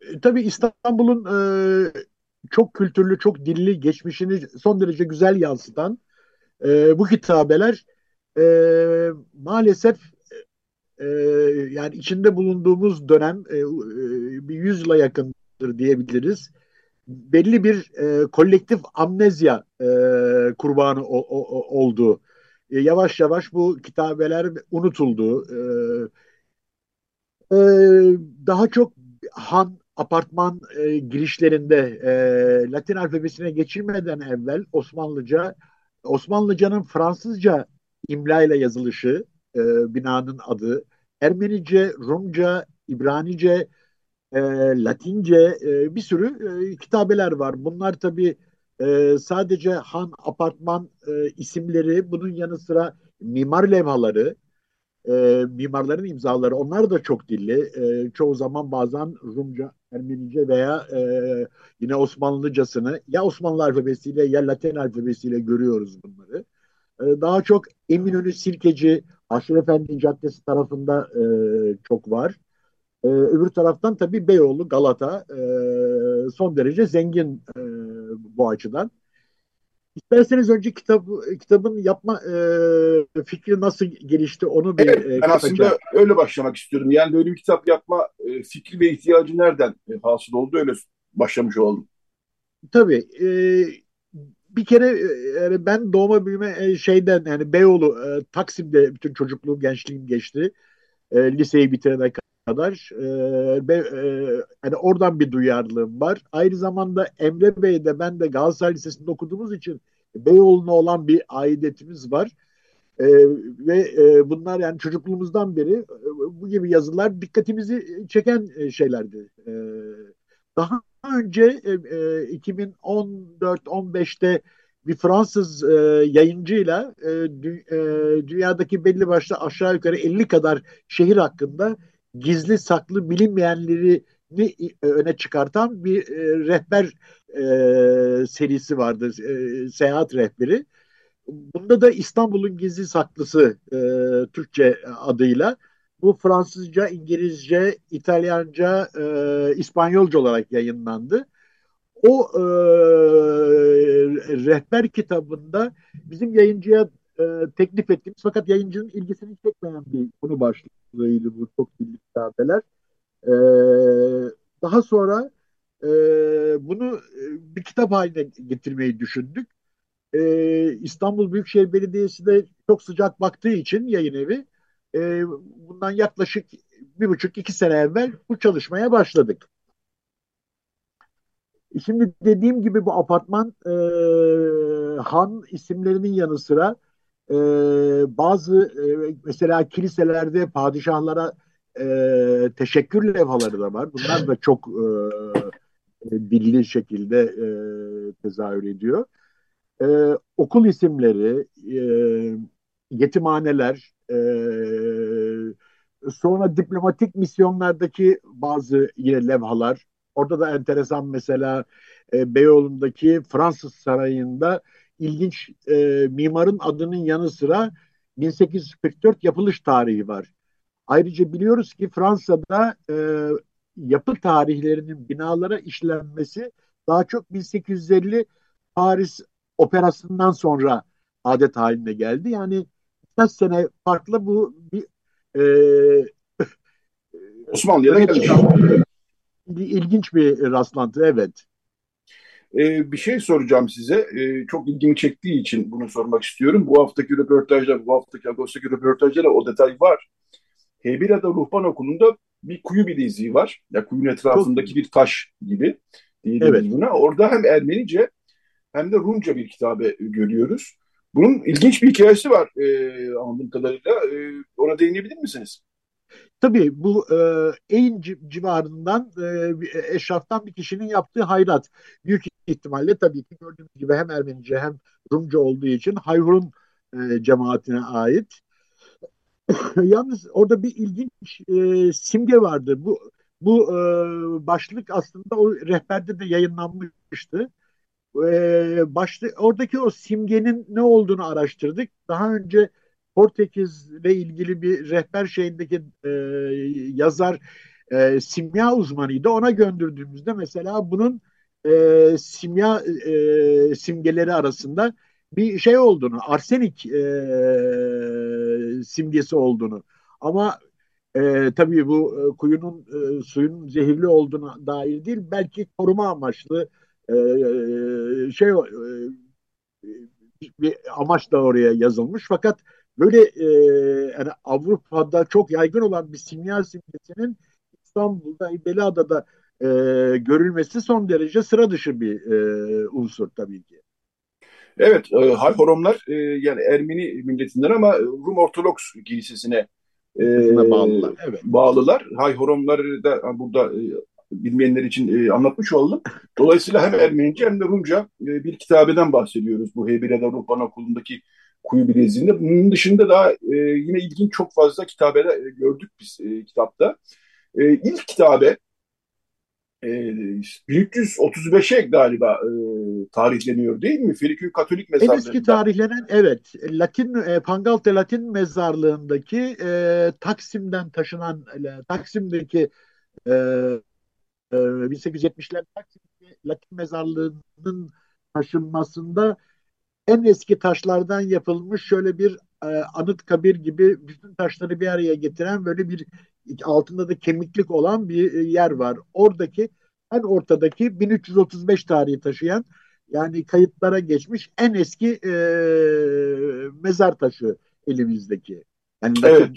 E, tabii İstanbul'un e, çok kültürlü, çok dilli geçmişini son derece güzel yansıtan e, bu kitabeler e, maalesef e, yani içinde bulunduğumuz dönem e, e, bir yüzyıla yakındır diyebiliriz. Belli bir e, kolektif amnezya e, kurbanı o, o, oldu. E, yavaş yavaş bu kitabeler unutuldu. E, e, daha çok han apartman e, girişlerinde e, Latin alfabesine geçirmeden evvel Osmanlıca Osmanlıcanın Fransızca imla yazılışı e, binanın adı, Ermenice, Rumca, İbranice, e, Latince e, bir sürü e, kitabeler var. Bunlar tabii e, sadece han, apartman e, isimleri, bunun yanı sıra mimar levhaları, e, mimarların imzaları, onlar da çok dilli. E, çoğu zaman bazen Rumca, Ermenice veya e, yine Osmanlıcasını ya Osmanlı alfabesiyle ya Latin alfabesiyle görüyoruz bunları. E, daha çok Eminönü Silkeci, Aşır Efendi Caddesi tarafında e, çok var. E, öbür taraftan tabii Beyoğlu, Galata e, son derece zengin e, bu açıdan. İsterseniz önce kitabı, kitabın yapma e, fikri nasıl gelişti onu bir evet, e, Ben aslında öyle başlamak istiyorum. Yani böyle bir kitap yapma e, fikri ve ihtiyacı nereden e, hasıl oldu öyle başlamış oldum. Tabii. E, bir kere yani ben doğma büyüme şeyden yani Beyoğlu, e, Taksim'de bütün çocukluğum, gençliğim geçti. E, liseyi bitirene kadar. E, be, e, yani oradan bir duyarlılığım var. Aynı zamanda Emre Bey de ben de Galatasaray Lisesi'nde okuduğumuz için Beyoğlu'na olan bir aidiyetimiz var. E, ve e, bunlar yani çocukluğumuzdan beri e, bu gibi yazılar dikkatimizi çeken şeylerdi. E, daha önce e, 2014-15'te bir Fransız e, yayıncıyla e, dü, e, dünyadaki belli başlı aşağı yukarı 50 kadar şehir hakkında gizli saklı bilinmeyenleri öne çıkartan bir e, rehber e, serisi vardı. E, seyahat rehberi. Bunda da İstanbul'un gizli saklısı e, Türkçe adıyla. Bu Fransızca, İngilizce, İtalyanca, e, İspanyolca olarak yayınlandı. O e, rehber kitabında bizim yayıncıya e, teklif ettiğimiz fakat yayıncının ilgisini çekmeyen bir konu başlığıydı bu çok dilli kitabeler. E, daha sonra e, bunu bir kitap haline getirmeyi düşündük. E, İstanbul Büyükşehir Belediyesi de çok sıcak baktığı için yayın evi e, bundan yaklaşık bir buçuk iki sene evvel bu çalışmaya başladık. Şimdi dediğim gibi bu apartman e, han isimlerinin yanı sıra e, bazı e, mesela kiliselerde padişahlara e, teşekkür levhaları da var. Bunlar da çok e, dilli şekilde e, tezahür ediyor. E, okul isimleri, e, yetimhaneler, e, sonra diplomatik misyonlardaki bazı yine levhalar. Orada da enteresan mesela e, Beyoğlu'ndaki Fransız Sarayı'nda ilginç e, mimarın adının yanı sıra 1844 yapılış tarihi var. Ayrıca biliyoruz ki Fransa'da e, yapı tarihlerinin binalara işlenmesi daha çok 1850 Paris operasından sonra adet haline geldi. Yani birkaç sene farklı bu bir e, Osmanlı'ya gelmiş. İlginç bir rastlantı evet. Ee, bir şey soracağım size. Ee, çok ilgimi çektiği için bunu sormak istiyorum. Bu haftaki röportajlar, bu haftaki Ağustos'taki röportajlarda o detay var. Hebira'da Ruhban Okulu'nda bir kuyu bileziği var. Ya kuyunun etrafındaki bir taş gibi evet. buna. Orada hem Ermenice hem de Rumca bir kitabe görüyoruz. Bunun ilginç bir hikayesi var e, anladığım kadarıyla. E, ona değinebilir misiniz? Tabii bu e, Eyn civarından e, eşraftan bir kişinin yaptığı hayrat. Büyük ihtimalle tabii ki gördüğünüz gibi hem Ermenice hem Rumca olduğu için Hayhurun e, cemaatine ait. Yalnız orada bir ilginç e, simge vardı. Bu bu e, başlık aslında o rehberde de yayınlanmıştı. E, başlı, oradaki o simgenin ne olduğunu araştırdık. Daha önce Portekiz'le ilgili bir rehber şeyindeki e, yazar e, simya uzmanıydı. Ona gönderdiğimizde mesela bunun e, simya e, simgeleri arasında bir şey olduğunu, arsenik e, simgesi olduğunu ama e, tabii bu e, kuyunun e, suyun zehirli olduğuna dair değil, belki koruma amaçlı e, şey e, bir amaç da oraya yazılmış. Fakat böyle e, yani Avrupa'da çok yaygın olan bir simya simgesinin İstanbul'da, Beliada'da e, görülmesi son derece sıra dışı bir e, unsur tabii ki. Evet, e, Hayhoromlar e, yani Ermeni milletinden ama Rum Ortodoks Kilisesi'ne e, bağlılar. Evet. bağlılar. Hayhoromları da burada e, bilmeyenler için e, anlatmış oldum. Dolayısıyla hem Ermenice hem de Rumca e, bir kitabeden bahsediyoruz bu Heybeliada Ruhban Okulu'ndaki kuyu bileziğinde. Bunun dışında da e, yine ilginç çok fazla kitabeler e, gördük biz e, kitapta. E, ilk kitabe e, 1335'e galiba e, tarihleniyor değil mi? Frikü Katolik mezarlığında. En eski tarihlenen evet. Latin e, Pangalte Latin mezarlığındaki e, Taksim'den taşınan e, Taksim'deki e, e, 1870'ler Taksim'deki Latin mezarlığının taşınmasında en eski taşlardan yapılmış şöyle bir e, anıt kabir gibi bütün taşları bir araya getiren böyle bir altında da kemiklik olan bir e, yer var. Oradaki en ortadaki 1335 tarihi taşıyan yani kayıtlara geçmiş en eski e, mezar taşı elimizdeki. Yani evet.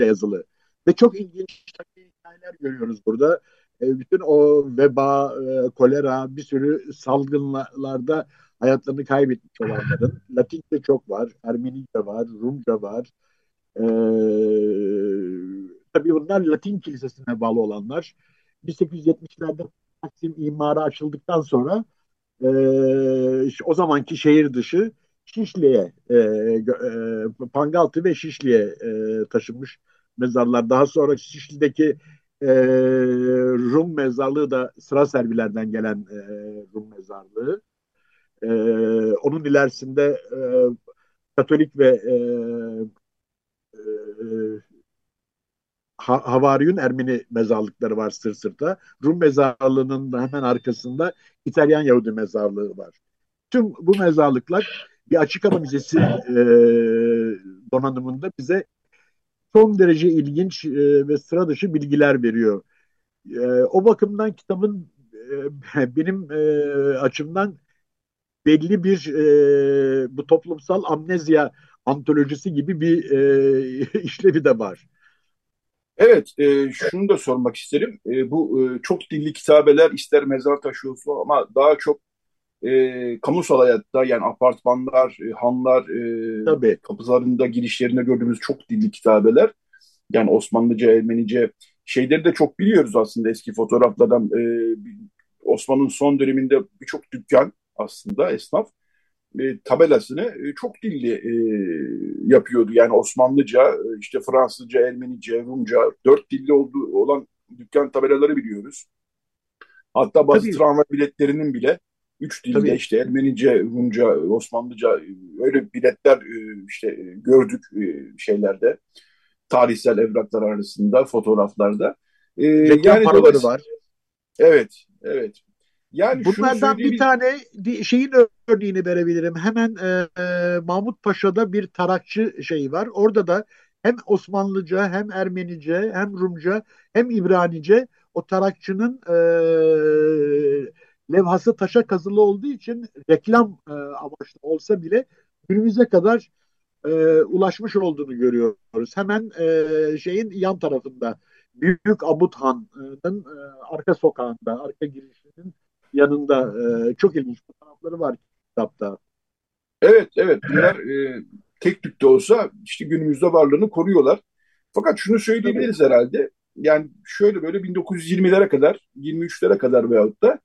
e, yazılı. Ve çok ilginç hikayeler görüyoruz burada. E, bütün o veba, e, kolera, bir sürü salgınlarda hayatlarını kaybetmiş olanların. Latince çok var, Ermenice var, Rumca var. E, tabii bunlar Latin kilisesine bağlı olanlar. 1870'lerde Taksim imarı açıldıktan sonra e, o zamanki şehir dışı Şişli'ye, e, e, Pangaltı ve Şişli'ye e, taşınmış mezarlar. Daha sonra Şişli'deki e, Rum mezarlığı da sıra servilerden gelen e, Rum mezarlığı. E, onun ilerisinde e, Katolik ve e, e, Havaryun Ermeni mezarlıkları var sır sırta. Rum mezarlığının da hemen arkasında İtalyan Yahudi mezarlığı var. Tüm bu mezarlıklar bir açık hava müzesi e, donanımında bize son derece ilginç e, ve sıra dışı bilgiler veriyor. E, o bakımdan kitabın e, benim e, açımdan belli bir e, bu toplumsal amnezya antolojisi gibi bir e, işlevi de var. Evet, e, şunu da sormak isterim. E, bu e, çok dilli kitabeler ister mezar taşı olsun ama daha çok e, kamusal hayatta yani apartmanlar, e, hanlar, e, Tabii. kapılarında girişlerinde gördüğümüz çok dilli kitabeler. Yani Osmanlıca, Ermenice şeyleri de çok biliyoruz aslında eski fotoğraflardan. E, Osman'ın son döneminde birçok dükkan aslında esnaf e, tabelasını e, çok dilli e, yapıyordu. Yani Osmanlıca, e, işte Fransızca, Ermenice, Rumca, dört dilli olduğu olan dükkan tabelaları biliyoruz. Hatta bazı Tabii. tramvay biletlerinin bile üç dilde Tabii. işte Ermenice, Rumca, Osmanlıca öyle biletler e, işte gördük e, şeylerde. Tarihsel evraklar arasında, fotoğraflarda. E, yani var. Evet, evet. Yani Bunlardan bir tane şeyin örneğini verebilirim. Hemen e, e, Mahmut Paşa'da bir tarakçı şeyi var. Orada da hem Osmanlıca hem Ermenice hem Rumca hem İbranice o tarakçının e, levhası taşa kazılı olduğu için reklam e, amaçlı olsa bile günümüze kadar e, ulaşmış olduğunu görüyoruz. Hemen e, şeyin yan tarafında Büyük Abut Han'ın e, arka sokağında, arka girişinin yanında e, çok ilginç fotoğrafları var kitapta. Evet, evet. Bunlar e, tek tük de olsa işte günümüzde varlığını koruyorlar. Fakat şunu söyleyebiliriz Tabii. herhalde. Yani şöyle böyle 1920'lere kadar, 23'lere kadar veyahut da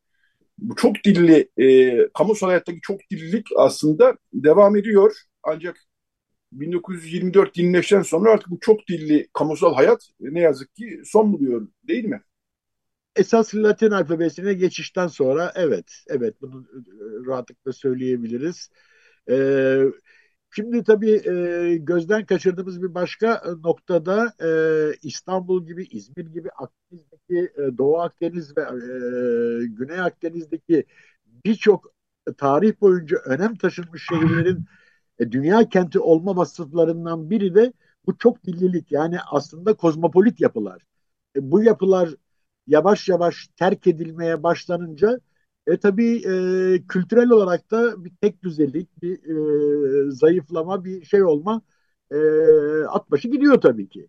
bu çok dilli, e, kamusal hayattaki çok dillilik aslında devam ediyor. Ancak 1924-25'ten sonra artık bu çok dilli kamusal hayat ne yazık ki son buluyor değil mi? Esas Latin alfabesine geçişten sonra evet, evet bunu e, rahatlıkla söyleyebiliriz. Ee, şimdi tabii e, gözden kaçırdığımız bir başka noktada e, İstanbul gibi, İzmir gibi Akdeniz'deki, e, Doğu Akdeniz ve e, Güney Akdeniz'deki birçok tarih boyunca önem taşınmış şehirlerin e, dünya kenti olma vasıflarından biri de bu çok dillilik. Yani aslında kozmopolit yapılar. E, bu yapılar yavaş yavaş terk edilmeye başlanınca e tabii e, kültürel olarak da bir tek düzelik, bir e, zayıflama, bir şey olma e, at başı gidiyor tabii ki.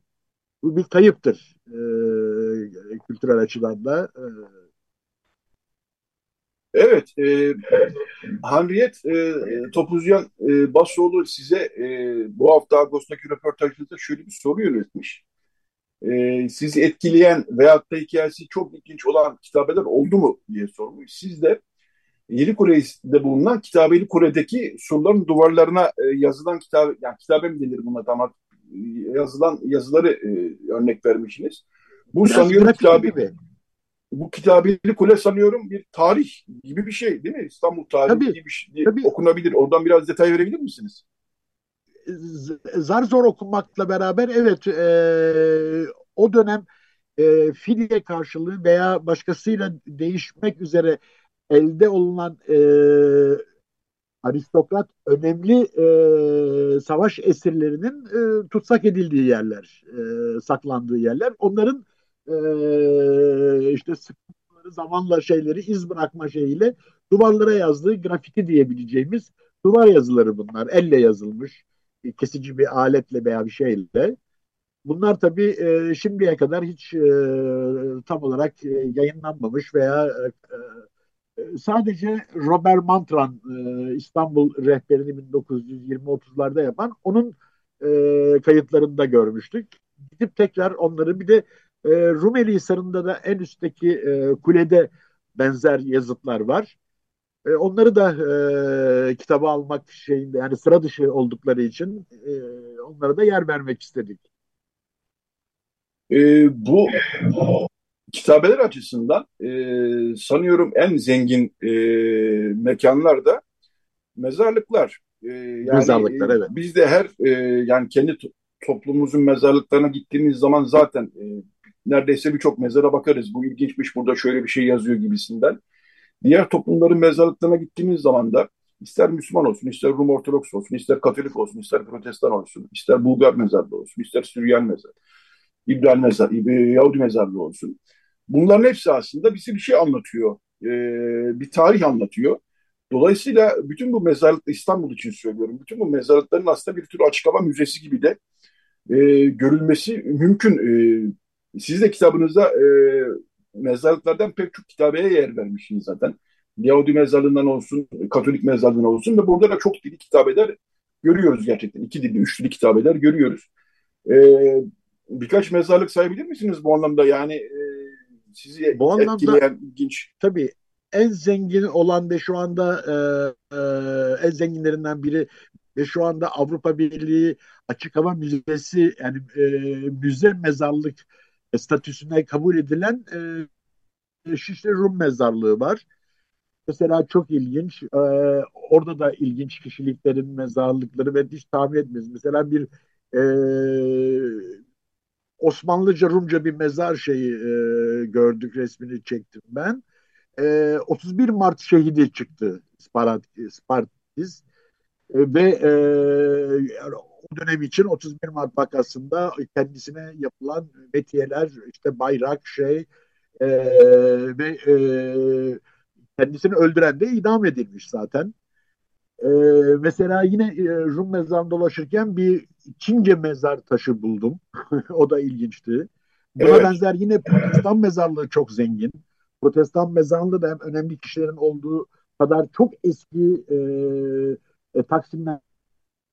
Bu bir kayıptır e, kültürel açıdan da. E. Evet, e, Hanriyet e, Topuzyan e, Basoğlu size e, bu hafta Ağustos'taki röportajınızda şöyle bir soru yönetmiş e, sizi etkileyen veyahut da hikayesi çok ilginç olan kitabeler oldu mu diye sormuş. Siz de Yeni Kure'de bulunan Kitabeli Kure'deki surların duvarlarına e, yazılan kitap, yani kitabe mi denir buna tam yazılan yazıları e, örnek vermişsiniz. Bu Biraz sanıyorum kitabe, gibi. bu Kitabeli Kule sanıyorum bir tarih gibi bir şey değil mi? İstanbul tarihi tabii, gibi bir şey tabii. okunabilir. Oradan biraz detay verebilir misiniz? Zar zor okumakla beraber evet e, o dönem e, fidye karşılığı veya başkasıyla değişmek üzere elde olunan e, aristokrat önemli e, savaş esirlerinin e, tutsak edildiği yerler, e, saklandığı yerler. Onların e, işte sıkıntıları, zamanla şeyleri iz bırakma şeyiyle duvarlara yazdığı grafiti diyebileceğimiz duvar yazıları bunlar. Elle yazılmış, kesici bir aletle veya bir şeyle. Bunlar tabii e, şimdiye kadar hiç e, tam olarak e, yayınlanmamış veya e, sadece Robert Mantran e, İstanbul rehberini 1920-30'larda yapan onun e, kayıtlarında görmüştük. Gidip tekrar onları bir de e, Rumeli Hisarı'nda da en üstteki e, kulede benzer yazıtlar var. E, onları da e, kitaba almak şeyinde yani sıra dışı oldukları için e, onlara da yer vermek istedik. E, bu kitabeler açısından e, sanıyorum en zengin e, mekanlar da mezarlıklar. E, yani, mezarlıklar evet. Biz de her e, yani kendi toplumumuzun mezarlıklarına gittiğimiz zaman zaten e, neredeyse birçok mezara bakarız. Bu ilginçmiş burada şöyle bir şey yazıyor gibisinden. Diğer toplumların mezarlıklarına gittiğimiz zaman da ister Müslüman olsun, ister Rum Ortodoks olsun, ister Katolik olsun, ister Protestan olsun, ister Bulgar mezarlığı olsun, ister Süryan mezarı, İbrahim mezarı, Yahudi mezarlığı olsun. Bunların hepsi aslında bize bir şey anlatıyor. Ee, bir tarih anlatıyor. Dolayısıyla bütün bu mezarlık İstanbul için söylüyorum. Bütün bu mezarlıkların aslında bir tür açık hava müzesi gibi de e, görülmesi mümkün. E, siz de kitabınızda e, mezarlıklardan pek çok kitabeye yer vermişsiniz zaten. Yahudi mezarlığından olsun, Katolik mezarlığından olsun ve burada da çok dili kitabeler görüyoruz gerçekten. İki dili, üç dili kitabeler görüyoruz. E, birkaç mezarlık sayabilir misiniz bu anlamda? Yani e, sizi bu anlamda, etkileyen, ilginç. Tabii en zengin olan ve şu anda e, e, en zenginlerinden biri ve şu anda Avrupa Birliği Açık Hava Müzesi yani e, müze mezarlık statüsüne kabul edilen e, Şişli Rum mezarlığı var. Mesela çok ilginç. E, orada da ilginç kişiliklerin mezarlıkları ve hiç tahmin etmeyiz. Mesela bir e, Osmanlıca Rumca bir mezar şeyi e, gördük resmini çektim ben. E, 31 Mart şehidi çıktı Spartakis e, ve e, o dönem için 31 Mart vakasında kendisine yapılan metiyeler işte bayrak şey e, ve e, kendisini öldüren de idam edilmiş zaten. E, mesela yine e, Rum mezarında dolaşırken bir Çince mezar taşı buldum. o da ilginçti. Buna evet. benzer yine Protestan mezarlığı çok zengin. Protestan mezarlığı da hem önemli kişilerin olduğu kadar çok eski e, e, Taksim'den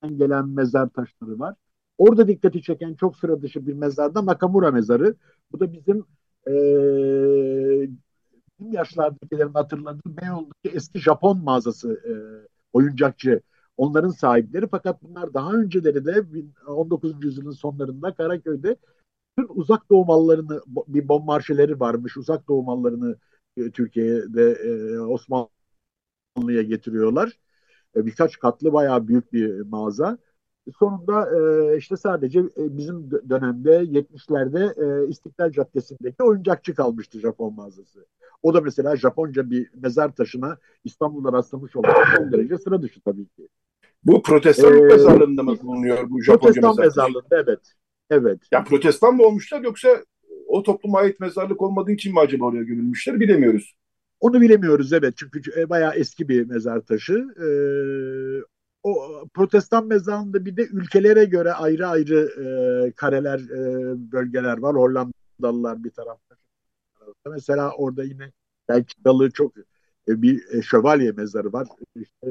gelen mezar taşları var. Orada dikkati çeken çok sıra dışı bir mezarda Nakamura mezarı. Bu da bizim e, bizim yaşlardakilerin hatırladığı Beyoğlu'daki eski Japon mağazası e, oyuncakçı onların sahipleri fakat bunlar daha önceleri de 19. yüzyılın sonlarında Karaköy'de bütün uzak doğu mallarını bir bon marşeleri varmış. Uzak doğu mallarını e, Türkiye'de e, Osmanlı'ya getiriyorlar. E, birkaç katlı bayağı büyük bir mağaza. Sonunda e, işte sadece e, bizim dönemde 70'lerde e, İstiklal Caddesi'ndeki oyuncakçı kalmıştı Japon mağazası. O da mesela Japonca bir mezar taşına İstanbul'da rastlamış olmak son derece sıra dışı tabii ki. Bu protestan ee, mezarlığında mı bulunuyor bu Japonca protestan mezar mezarlığında evet. Evet. Ya protestan mı olmuşlar yoksa o topluma ait mezarlık olmadığı için mi acaba oraya gömülmüşler bilemiyoruz. Onu bilemiyoruz evet çünkü e, bayağı eski bir mezar taşı. Ee, o protestan mezarında bir de ülkelere göre ayrı ayrı e, kareler, e, bölgeler var. Hollandalılar bir tarafta. Mesela orada yine Belçikalı çok e, bir e, şövalye mezarı var. İşte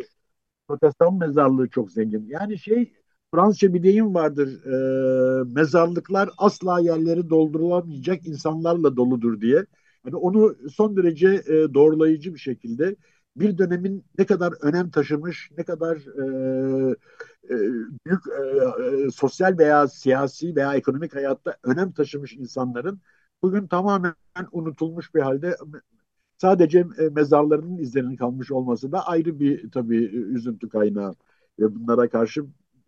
protestan mezarlığı çok zengin. Yani şey Fransızca bir deyim vardır. E, mezarlıklar asla yerleri doldurulamayacak insanlarla doludur diye. Yani onu son derece e, doğrulayıcı bir şekilde bir dönemin ne kadar önem taşımış, ne kadar e, e, büyük e, e, sosyal veya siyasi veya ekonomik hayatta önem taşımış insanların bugün tamamen unutulmuş bir halde sadece e, mezarlarının izlerinin kalmış olması da ayrı bir tabii üzüntü kaynağı ve bunlara karşı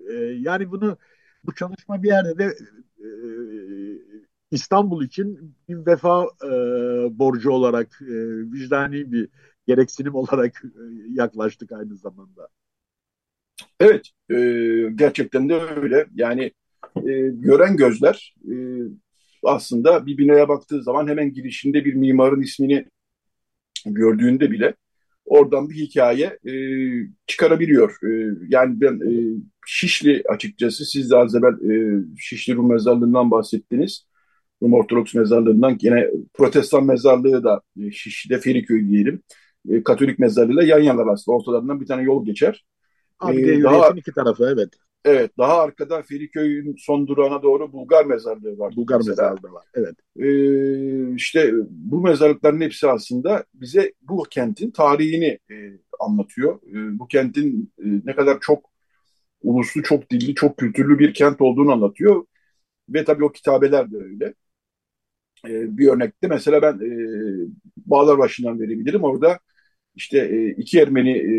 e, yani bunu bu çalışma bir yerde de e, İstanbul için bir vefa e, borcu olarak e, vicdani bir gereksinim olarak e, yaklaştık aynı zamanda. Evet, e, gerçekten de öyle. Yani e, gören gözler e, aslında bir binaya baktığı zaman hemen girişinde bir mimarın ismini gördüğünde bile oradan bir hikaye e, çıkarabiliyor. E, yani ben e, Şişli açıkçası siz de az evvel e, Şişli Rum Mezarlığı'ndan bahsettiniz. Rum Ortodoks Mezarlığı'ndan yine Protestan Mezarlığı da e, Şişli'de Feriköy diyelim. E, Katolik mezarlığıyla yan yana aslında. Ortalarından bir tane yol geçer. Abi ee, daha, iki tarafı evet. Evet, daha arkada Feriköy'ün son durağına doğru Bulgar mezarlığı var. Bulgar mesela. mezarlığı var, evet. Ee, işte bu mezarlıkların hepsi aslında bize bu kentin tarihini e, anlatıyor. E, bu kentin e, ne kadar çok uluslu, çok dilli, çok kültürlü bir kent olduğunu anlatıyor. Ve tabii o kitabeler de öyle. E, bir örnekte mesela ben e, Bağlarbaşı'ndan verebilirim. Orada işte e, iki Ermeni e,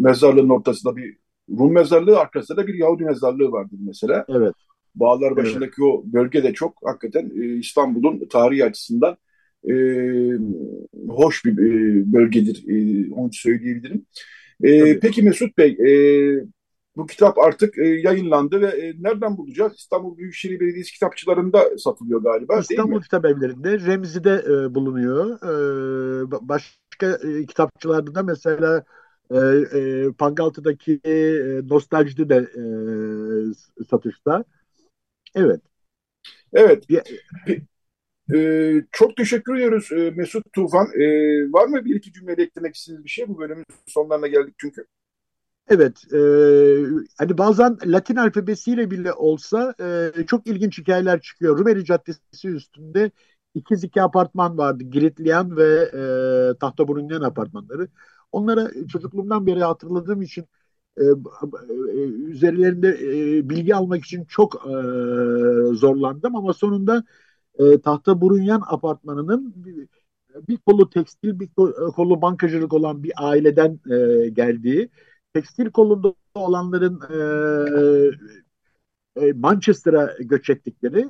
mezarlığının ortasında bir Rum mezarlığı arkasında da bir Yahudi mezarlığı vardır mesela. Evet. Bağlar başındaki evet. o bölge de çok hakikaten e, İstanbul'un tarihi açısından e, hoş bir e, bölgedir. E, onu söyleyebilirim. E, peki Mesut Bey, e, bu kitap artık e, yayınlandı ve e, nereden bulacağız? İstanbul Büyükşehir Belediyesi kitapçılarında satılıyor galiba İstanbul Kitap Evleri'nde, Remzi'de e, bulunuyor. E, başka e, kitapçılarda da mesela e, e, Pangaltı'daki e, Nostalji'de de e, satışta. Evet. Evet. E, çok teşekkür ediyoruz e, Mesut Tufan. E, var mı bir iki cümleyle eklemek istediğiniz bir şey? Bu bölümün sonlarına geldik çünkü. Evet, e, hani bazen Latin alfabesiyle bile olsa e, çok ilginç hikayeler çıkıyor. Rumeli Caddesi üstünde ikiz iki apartman vardı. Giritliyan ve e, Tahtaburunyan apartmanları. Onlara çocukluğumdan beri hatırladığım için e, e, üzerlerinde e, bilgi almak için çok e, zorlandım ama sonunda e, Tahtaburunyan apartmanının bir, kolu tekstil, bir kolu bankacılık olan bir aileden e, geldiği tekstil kolunda olanların e, e, Manchester'a göç ettikleri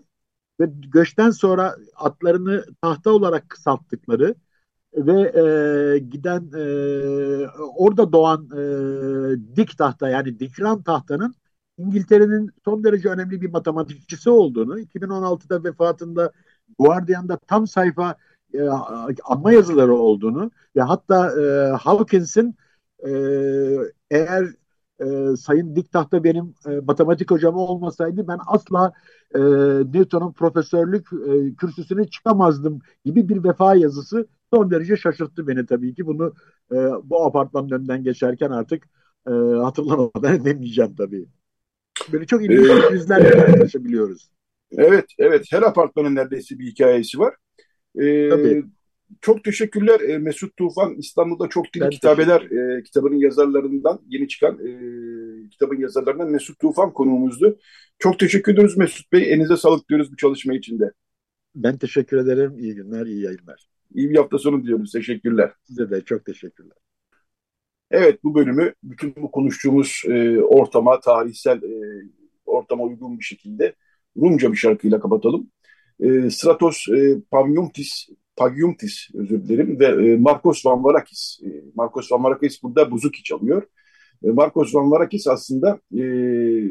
ve göçten sonra atlarını tahta olarak kısalttıkları ve e, giden e, orada doğan e, dik tahta yani dikran tahtanın İngiltere'nin son derece önemli bir matematikçisi olduğunu 2016'da vefatında Guardian'da tam sayfa e, anma yazıları olduğunu ve hatta e, Hawkins'in e, eğer e, Sayın Diktah'ta benim e, matematik hocam olmasaydı ben asla e, Newton'un profesörlük e, kürsüsüne çıkamazdım gibi bir vefa yazısı son derece şaşırttı beni tabii ki. Bunu e, bu apartmanın önünden geçerken artık e, hatırlamadan edemeyeceğim tabii. Böyle çok ilginç ee, yüzlerle karşılaşabiliyoruz. Evet, evet. Her apartmanın neredeyse bir hikayesi var. Ee, tabii. Çok teşekkürler e, Mesut Tufan. İstanbul'da çok dili kitabeler e, kitabının yazarlarından yeni çıkan e, kitabın yazarlarından Mesut Tufan konuğumuzdu. Çok teşekkür ediyoruz Mesut Bey. Elinize sağlık diyoruz bu çalışma için de. Ben teşekkür ederim. İyi günler, iyi yayınlar. İyi bir hafta sonu diliyoruz. Teşekkürler. Size de çok teşekkürler. Evet bu bölümü bütün bu konuştuğumuz e, ortama, tarihsel e, ortama uygun bir şekilde Rumca bir şarkıyla kapatalım. E, Stratos e, Pavyumtis Pagyumtis özür dilerim ve e, Marcos Van Varakis. E, Marcos Van Varakis burada buzuki çalıyor. E, Marcos Van Varakis aslında e,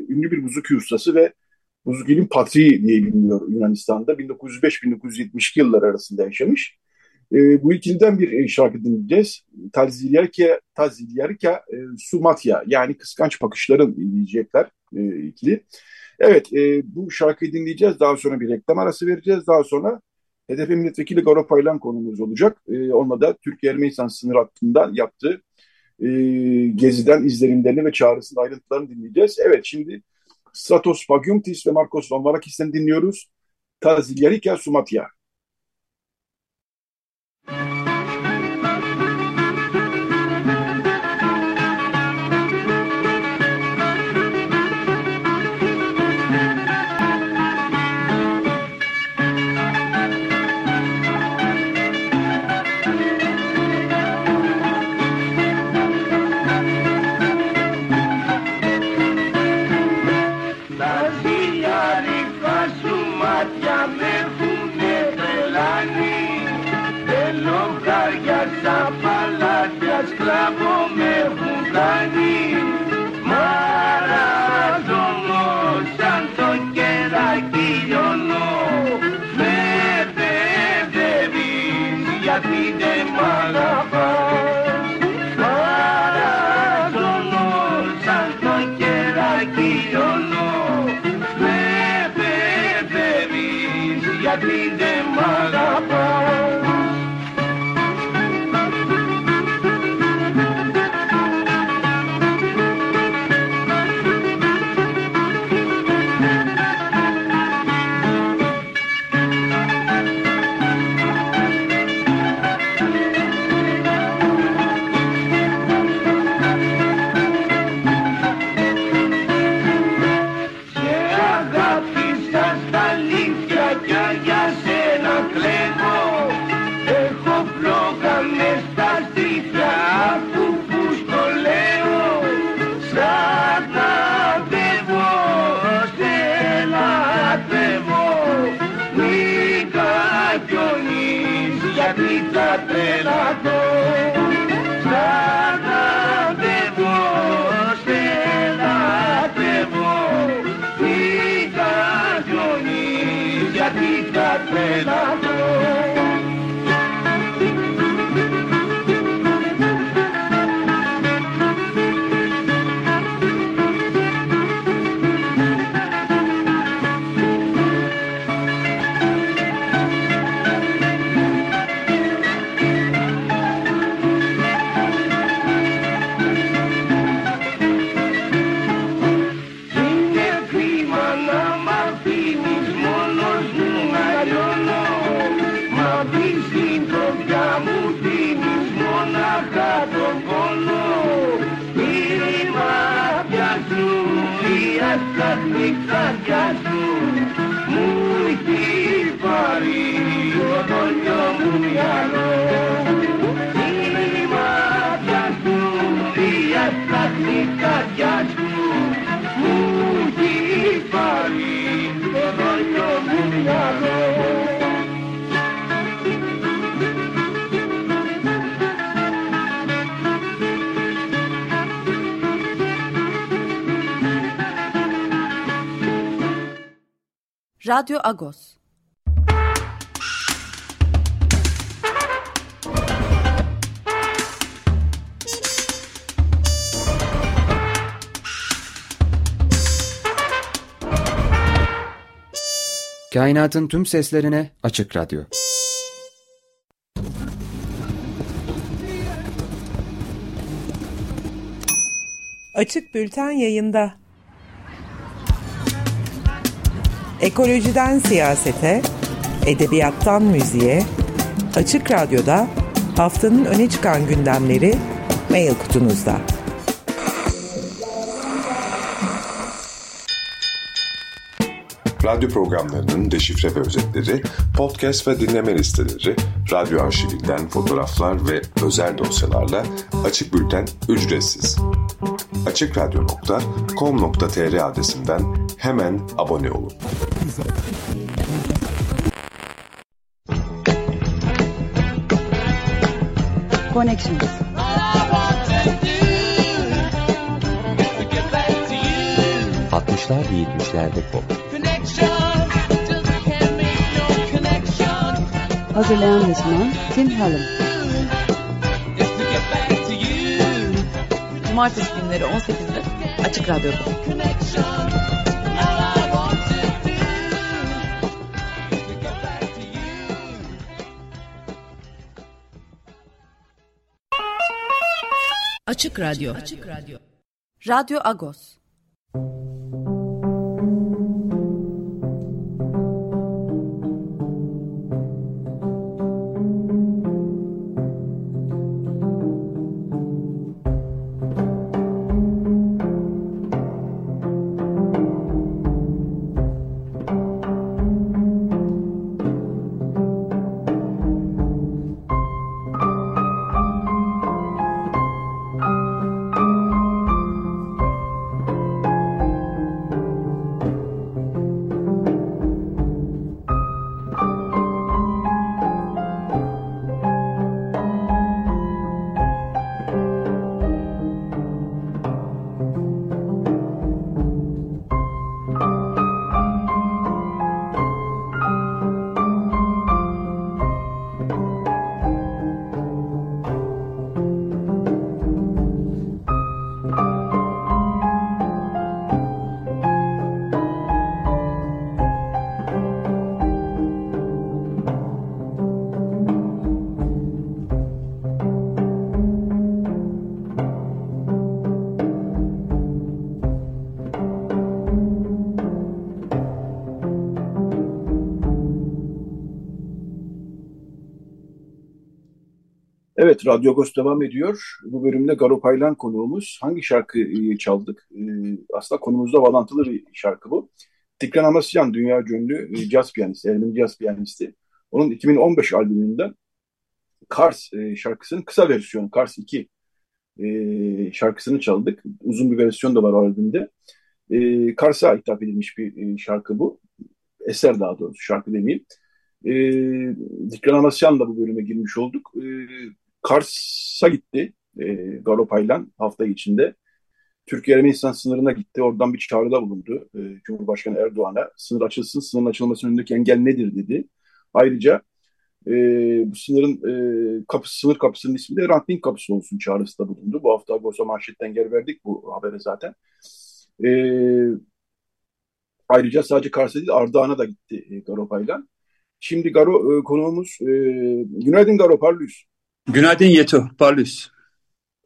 ünlü bir buzuki ustası ve buzukinin patriği diye biliniyor Yunanistan'da. 1905-1972 yıllar arasında yaşamış. E, bu ikiliden bir şarkı dinleyeceğiz. Tazilyarka, Tazilyarka e, Sumatya yani kıskanç bakışların dinleyecekler e, ikili. Evet e, bu şarkıyı dinleyeceğiz. Daha sonra bir reklam arası vereceğiz. Daha sonra HDP milletvekili Garo Paylan konumuz olacak. E, onunla da Türkiye-Ermenistan sınır hattında yaptığı e, geziden izlenimlerini ve çağrısının ayrıntılarını dinleyeceğiz. Evet şimdi Stratos Pagyumtis ve Marcos Van dinliyoruz. Tazilyarika Sumatya. Radyo Agos. Kainatın tüm seslerine açık radyo. Açık Bülten yayında. Ekolojiden siyasete, edebiyattan müziğe, Açık Radyo'da haftanın öne çıkan gündemleri mail kutunuzda. Radyo programlarının deşifre ve özetleri, podcast ve dinleme listeleri, radyo arşivinden fotoğraflar ve özel dosyalarla Açık Bülten ücretsiz. AçıkRadyo.com.tr adresinden hemen abone olun. Connections. 60'lar ve 70'lerde pop. Hazırlayan ve sunan Tim Hallam. Cumartesi günleri 18'de Açık Radyo'da. Açık Radyo. Açık Radyo. Radyo Agos. Radyo Agos devam ediyor. Bu bölümde Garo Paylan konuğumuz. Hangi şarkıyı çaldık? Ee, aslında konumuzda bağlantılı bir şarkı bu. Tikran Amasyan, dünya ünlü e, caz piyanisti, Ermeni caz piyanisti. Onun 2015 albümünden Kars e, şarkısının kısa versiyonu, Kars 2 e, şarkısını çaldık. Uzun bir versiyon da var albümde. E, Kars'a hitap edilmiş bir şarkı bu. Eser daha doğrusu, şarkı demeyeyim. E, Dikran Amasyan da bu bölüme girmiş olduk. E, Kars'a gitti e, Garopaylan hafta içinde. Türkiye-Ermenistan sınırına gitti. Oradan bir çağrıda bulundu e, Cumhurbaşkanı Erdoğan'a. Sınır açılsın, sınırın açılması önündeki engel nedir dedi. Ayrıca e, bu sınırın e, kapısı, sınır kapısının ismi de Ranting Kapısı olsun çağrısı da bulundu. Bu hafta Agos'a manşetten yer verdik bu habere zaten. E, ayrıca sadece Kars'a değil Ardahan'a da gitti e, Garopaylan. Şimdi Garo e, konuğumuz, e, günaydın Garo Parlus. Günaydın Yeto, Parlus.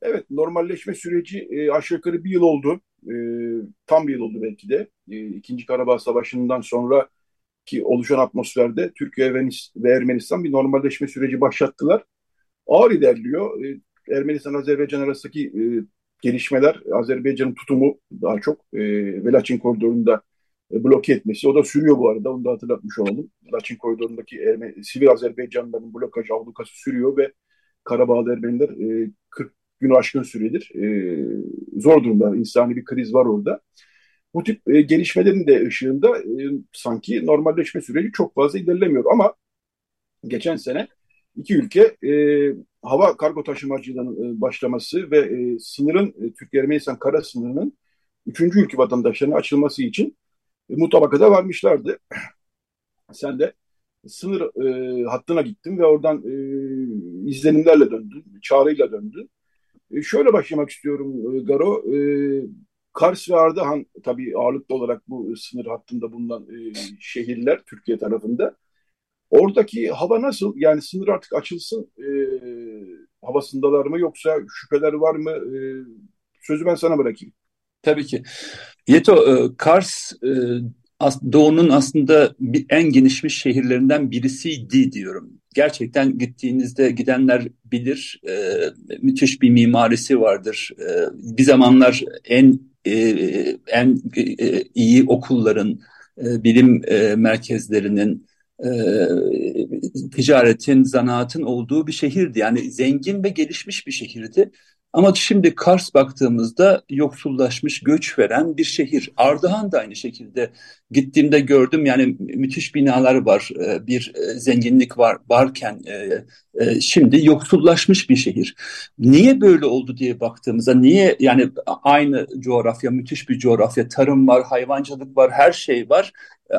Evet, normalleşme süreci e, aşağı yukarı bir yıl oldu. E, tam bir yıl oldu belki de. E, İkinci Karabağ Savaşı'ndan sonra ki oluşan atmosferde Türkiye ve, Ermenistan bir normalleşme süreci başlattılar. Ağır ilerliyor. E, Ermenistan-Azerbaycan arasındaki e, gelişmeler, Azerbaycan'ın tutumu daha çok e, ve koridorunda e, bloke etmesi. O da sürüyor bu arada. Onu da hatırlatmış olalım. Laçin koridorundaki Ermeni, sivil Azerbaycanlıların blokaj ablukası sürüyor ve Karabağ'da Ermeniler e, 40 gün aşkın süredir e, zor durumda. İnsani bir kriz var orada. Bu tip e, gelişmelerin de ışığında e, sanki normalleşme süreci çok fazla ilerlemiyor. Ama geçen sene iki ülke e, hava kargo taşımacılığının e, başlaması ve e, sınırın e, Türkiye-Ermenistan kara sınırının üçüncü ülke vatandaşlarına açılması için e, mutabakata varmışlardı. Sen de sınır e, hattına gittin ve oradan e, izlenimlerle döndün, çağrıyla döndün. E, şöyle başlamak istiyorum e, Garo. E, Kars ve Ardahan tabii ağırlıklı olarak bu sınır hattında bulunan e, şehirler Türkiye tarafında. Oradaki hava nasıl? Yani sınır artık açılsın e, havasındalar mı yoksa şüpheler var mı? E, sözü ben sana bırakayım. Tabii ki. Yeto, e, Kars e, Doğu'nun aslında bir, en gelişmiş şehirlerinden birisiydi diyorum. Gerçekten gittiğinizde gidenler bilir, e, müthiş bir mimarisi vardır. E, bir zamanlar en e, en e, iyi okulların, e, bilim e, merkezlerinin, e, ticaretin, zanaatın olduğu bir şehirdi. Yani zengin ve gelişmiş bir şehirdi. Ama şimdi Kars baktığımızda yoksullaşmış, göç veren bir şehir. Ardahan da aynı şekilde gittiğimde gördüm yani müthiş binalar var, e, bir e, zenginlik var varken e, şimdi yoksullaşmış bir şehir. Niye böyle oldu diye baktığımızda niye yani aynı coğrafya, müthiş bir coğrafya, tarım var, hayvancılık var, her şey var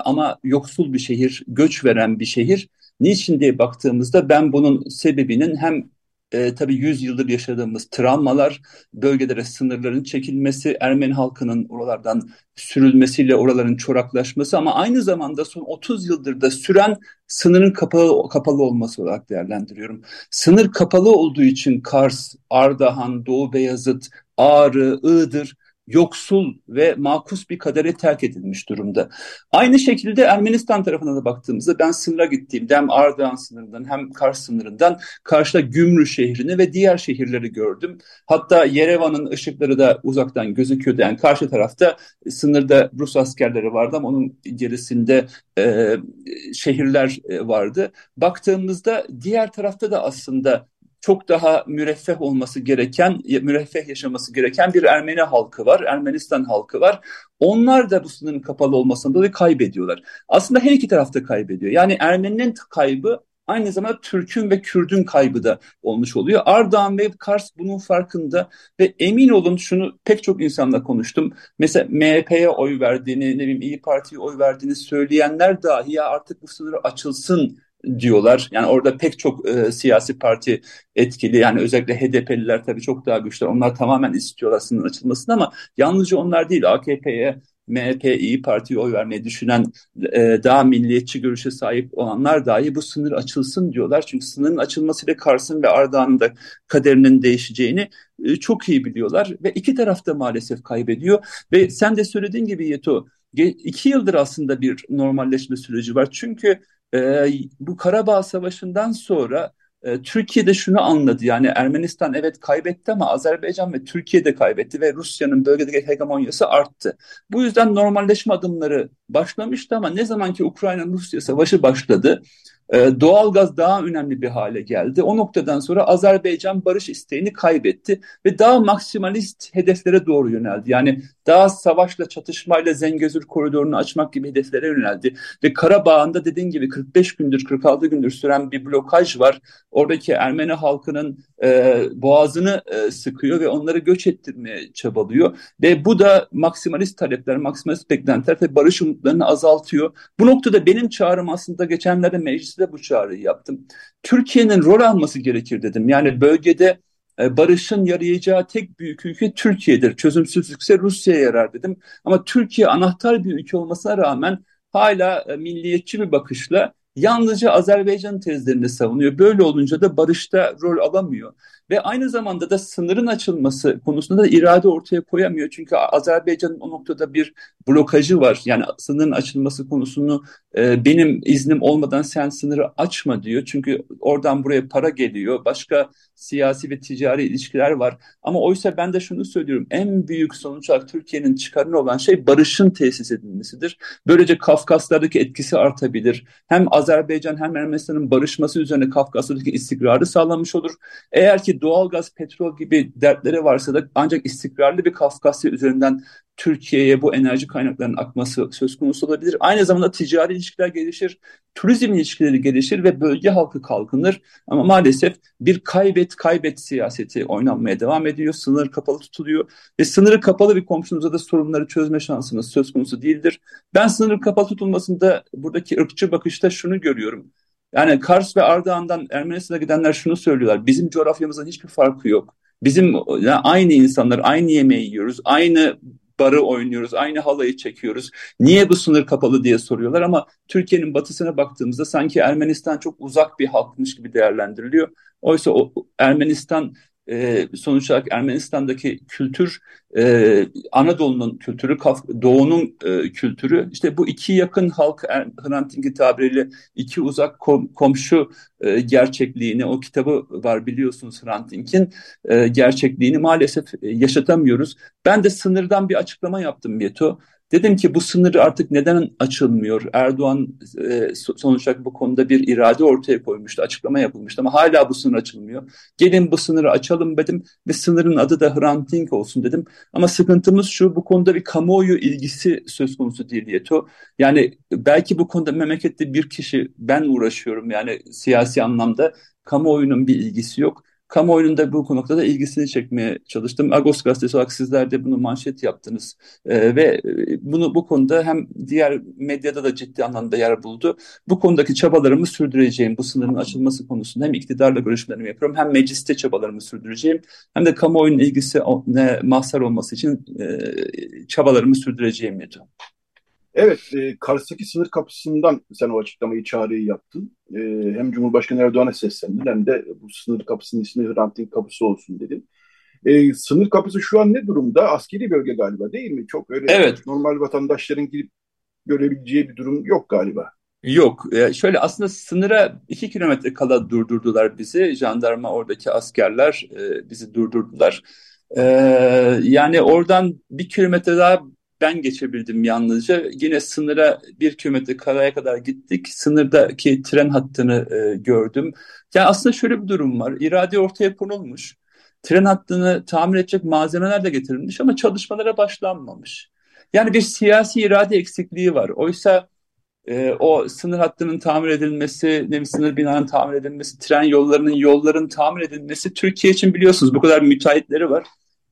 ama yoksul bir şehir, göç veren bir şehir. Niçin diye baktığımızda ben bunun sebebinin hem e, tabii 100 yıldır yaşadığımız travmalar, bölgelere sınırların çekilmesi, Ermeni halkının oralardan sürülmesiyle oraların çoraklaşması ama aynı zamanda son 30 yıldır da süren sınırın kapalı, kapalı olması olarak değerlendiriyorum. Sınır kapalı olduğu için Kars, Ardahan, Doğu Beyazıt, Ağrı, Iğdır yoksul ve makus bir kadere terk edilmiş durumda. Aynı şekilde Ermenistan tarafına da baktığımızda ben sınıra gittiğimde hem Ardahan sınırından hem Kars sınırından karşıda Gümrü şehrini ve diğer şehirleri gördüm. Hatta Yerevan'ın ışıkları da uzaktan gözüküyordu. Yani karşı tarafta sınırda Rus askerleri vardı ama onun gerisinde e, şehirler e, vardı. Baktığımızda diğer tarafta da aslında çok daha müreffeh olması gereken, müreffeh yaşaması gereken bir Ermeni halkı var, Ermenistan halkı var. Onlar da bu sınırın kapalı olmasından dolayı kaybediyorlar. Aslında her iki tarafta kaybediyor. Yani Ermeninin kaybı aynı zamanda Türk'ün ve Kürd'ün kaybı da olmuş oluyor. Ardahan ve Kars bunun farkında ve emin olun şunu pek çok insanla konuştum. Mesela MHP'ye oy verdiğini, ne bileyim İyi Parti'ye oy verdiğini söyleyenler dahi ya artık bu sınır açılsın diyorlar. Yani orada pek çok e, siyasi parti etkili. Yani özellikle HDP'liler tabii çok daha güçlü. Onlar tamamen istiyorlar sınırın açılmasını ama yalnızca onlar değil. AKP'ye MHP, İyi Parti'ye oy vermeyi düşünen e, daha milliyetçi görüşe sahip olanlar dahi bu sınır açılsın diyorlar. Çünkü sınırın açılmasıyla Kars'ın ve Ardahan'ın da kaderinin değişeceğini e, çok iyi biliyorlar. Ve iki taraf da maalesef kaybediyor. Ve sen de söylediğin gibi Yeto, iki yıldır aslında bir normalleşme süreci var. Çünkü e, bu Karabağ Savaşı'ndan sonra e, Türkiye de şunu anladı yani Ermenistan evet kaybetti ama Azerbaycan ve Türkiye de kaybetti ve Rusya'nın bölgedeki hegemonyası arttı. Bu yüzden normalleşme adımları başlamıştı ama ne zaman ki Ukrayna-Rusya savaşı başladı e, doğalgaz daha önemli bir hale geldi. O noktadan sonra Azerbaycan barış isteğini kaybetti ve daha maksimalist hedeflere doğru yöneldi. Yani daha savaşla, çatışmayla Zengezur koridorunu açmak gibi hedeflere yöneldi. Ve Karabağ'ın da dediğin gibi 45 gündür, 46 gündür süren bir blokaj var. Oradaki Ermeni halkının e, boğazını e, sıkıyor ve onları göç ettirmeye çabalıyor. Ve bu da maksimalist talepler, maksimalist beklentiler ve barış umutlarını azaltıyor. Bu noktada benim çağrım aslında geçenlerde mecliste bu çağrıyı yaptım. Türkiye'nin rol alması gerekir dedim. Yani bölgede e, barışın yarayacağı tek büyük ülke Türkiye'dir. Çözümsüzlükse Rusya'ya yarar dedim. Ama Türkiye anahtar bir ülke olmasına rağmen hala e, milliyetçi bir bakışla yalnızca Azerbaycan tezlerini savunuyor. Böyle olunca da barışta rol alamıyor. Ve aynı zamanda da sınırın açılması konusunda da irade ortaya koyamıyor. Çünkü Azerbaycan'ın o noktada bir blokajı var. Yani sınırın açılması konusunu e, benim iznim olmadan sen sınırı açma diyor. Çünkü oradan buraya para geliyor. Başka siyasi ve ticari ilişkiler var. Ama oysa ben de şunu söylüyorum. En büyük sonuç olarak Türkiye'nin çıkarını olan şey barışın tesis edilmesidir. Böylece Kafkaslardaki etkisi artabilir. Hem Azerbaycan hem Ermenistan'ın barışması üzerine Kafkaslardaki istikrarı sağlamış olur. Eğer ki doğalgaz, petrol gibi dertleri varsa da ancak istikrarlı bir Kafkasya üzerinden Türkiye'ye bu enerji kaynaklarının akması söz konusu olabilir. Aynı zamanda ticari ilişkiler gelişir, turizm ilişkileri gelişir ve bölge halkı kalkınır. Ama maalesef bir kaybet kaybet siyaseti oynanmaya devam ediyor. Sınır kapalı tutuluyor ve sınırı kapalı bir komşunuza da sorunları çözme şansınız söz konusu değildir. Ben sınır kapalı tutulmasında buradaki ırkçı bakışta şunu görüyorum. Yani Kars ve Ardahan'dan Ermenistan'a gidenler şunu söylüyorlar. Bizim coğrafyamızdan hiçbir farkı yok. Bizim yani aynı insanlar, aynı yemeği yiyoruz, aynı barı oynuyoruz, aynı halayı çekiyoruz. Niye bu sınır kapalı diye soruyorlar ama Türkiye'nin batısına baktığımızda sanki Ermenistan çok uzak bir halkmış gibi değerlendiriliyor. Oysa o Ermenistan e, sonuç olarak Ermenistan'daki kültür e, Anadolu'nun kültürü, Doğu'nun e, kültürü. İşte bu iki yakın halk Hrant Dink'in tabiriyle iki uzak kom, komşu e, gerçekliğini, o kitabı var biliyorsunuz Hrant Dink'in e, gerçekliğini maalesef yaşatamıyoruz. Ben de sınırdan bir açıklama yaptım Yeto. Dedim ki bu sınır artık neden açılmıyor? Erdoğan e, sonuç bu konuda bir irade ortaya koymuştu, açıklama yapılmıştı ama hala bu sınır açılmıyor. Gelin bu sınırı açalım dedim ve sınırın adı da Hrant Dink olsun dedim. Ama sıkıntımız şu, bu konuda bir kamuoyu ilgisi söz konusu değil Yeto. Yani belki bu konuda memlekette bir kişi, ben uğraşıyorum yani siyasi anlamda, kamuoyunun bir ilgisi yok kamuoyunun da bu noktada ilgisini çekmeye çalıştım. Agos gazetesi olarak sizler de bunu manşet yaptınız ee, ve bunu bu konuda hem diğer medyada da ciddi anlamda yer buldu. Bu konudaki çabalarımı sürdüreceğim. Bu sınırın açılması konusunda hem iktidarla görüşmelerimi yapıyorum hem mecliste çabalarımı sürdüreceğim hem de kamuoyunun ilgisi mahsar olması için e, çabalarımı sürdüreceğim Meto. Evet, e, Kars'taki sınır kapısından sen o açıklamayı, çağrıyı yaptın. E, hem Cumhurbaşkanı Erdoğan'a seslendin hem de bu sınır kapısının ismi Hrant Dink kapısı olsun dedin. E, sınır kapısı şu an ne durumda? Askeri bölge galiba değil mi? Çok öyle evet. normal vatandaşların girip görebileceği bir durum yok galiba. Yok. E, şöyle aslında sınıra iki kilometre kala durdurdular bizi. Jandarma oradaki askerler e, bizi durdurdular. E, yani oradan bir kilometre daha ben geçebildim yalnızca. Yine sınıra bir kilometre karaya kadar gittik. Sınırdaki tren hattını e, gördüm. Yani aslında şöyle bir durum var. İrade ortaya konulmuş. Tren hattını tamir edecek malzemeler de getirilmiş ama çalışmalara başlanmamış. Yani bir siyasi irade eksikliği var. Oysa e, o sınır hattının tamir edilmesi, ne sınır binanın tamir edilmesi, tren yollarının yolların tamir edilmesi Türkiye için biliyorsunuz bu kadar müteahhitleri var.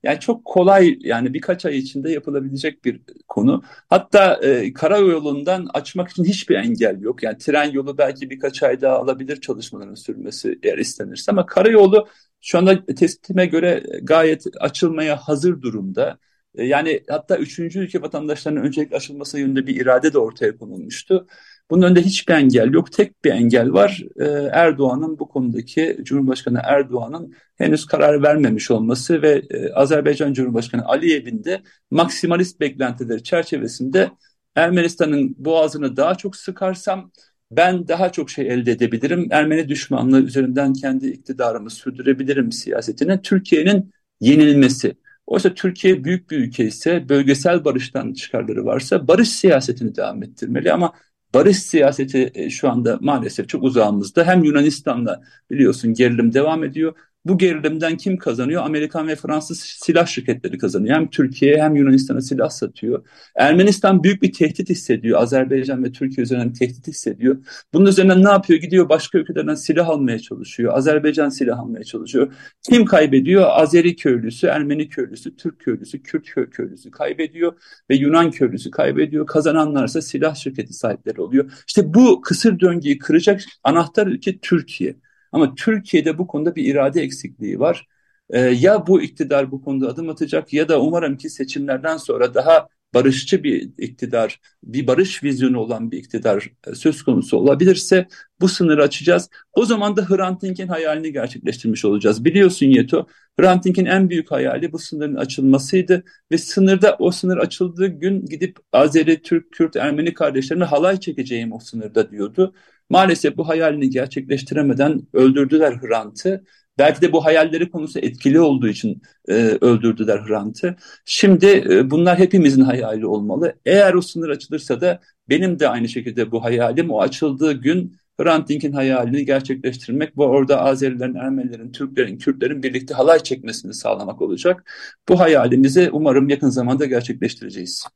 Yani çok kolay yani birkaç ay içinde yapılabilecek bir konu. Hatta e, karayolundan açmak için hiçbir engel yok. Yani tren yolu belki birkaç ay daha alabilir çalışmaların sürmesi eğer istenirse ama karayolu şu anda tespitime göre gayet açılmaya hazır durumda. E, yani hatta üçüncü ülke vatandaşlarının öncelikle açılması yönünde bir irade de ortaya konulmuştu. Bunun önünde hiçbir engel yok. Tek bir engel var. Ee, Erdoğan'ın bu konudaki Cumhurbaşkanı Erdoğan'ın henüz karar vermemiş olması ve e, Azerbaycan Cumhurbaşkanı Aliyev'in de maksimalist beklentileri çerçevesinde Ermenistan'ın boğazını daha çok sıkarsam ben daha çok şey elde edebilirim. Ermeni düşmanlığı üzerinden kendi iktidarımı sürdürebilirim siyasetine. Türkiye'nin yenilmesi. Oysa Türkiye büyük bir ülke ise bölgesel barıştan çıkarları varsa barış siyasetini devam ettirmeli ama barış siyaseti e, şu anda maalesef çok uzağımızda. Hem Yunanistan'da biliyorsun gerilim devam ediyor. Bu gerilimden kim kazanıyor? Amerikan ve Fransız silah şirketleri kazanıyor. Hem Türkiye hem Yunanistan'a silah satıyor. Ermenistan büyük bir tehdit hissediyor. Azerbaycan ve Türkiye üzerinden tehdit hissediyor. Bunun üzerinden ne yapıyor? Gidiyor başka ülkelerden silah almaya çalışıyor. Azerbaycan silah almaya çalışıyor. Kim kaybediyor? Azeri köylüsü, Ermeni köylüsü, Türk köylüsü, Kürt köylüsü kaybediyor ve Yunan köylüsü kaybediyor. Kazananlarsa silah şirketi sahipleri oluyor. İşte bu kısır döngüyü kıracak anahtar ülke Türkiye. Ama Türkiye'de bu konuda bir irade eksikliği var. E, ya bu iktidar bu konuda adım atacak ya da umarım ki seçimlerden sonra daha barışçı bir iktidar, bir barış vizyonu olan bir iktidar e, söz konusu olabilirse bu sınırı açacağız. O zaman da Hrant Dink'in hayalini gerçekleştirmiş olacağız. Biliyorsun Yeto, Hrant Dink'in en büyük hayali bu sınırın açılmasıydı ve sınırda o sınır açıldığı gün gidip Azeri, Türk, Kürt, Ermeni kardeşlerime halay çekeceğim o sınırda diyordu. Maalesef bu hayalini gerçekleştiremeden öldürdüler Hrant'ı. Belki de bu hayalleri konusu etkili olduğu için e, öldürdüler Hrant'ı. Şimdi e, bunlar hepimizin hayali olmalı. Eğer o sınır açılırsa da benim de aynı şekilde bu hayalim o açıldığı gün Hrant Dink'in hayalini gerçekleştirmek ve orada Azerilerin, Ermenilerin, Türklerin, Kürtlerin birlikte halay çekmesini sağlamak olacak. Bu hayalimizi umarım yakın zamanda gerçekleştireceğiz.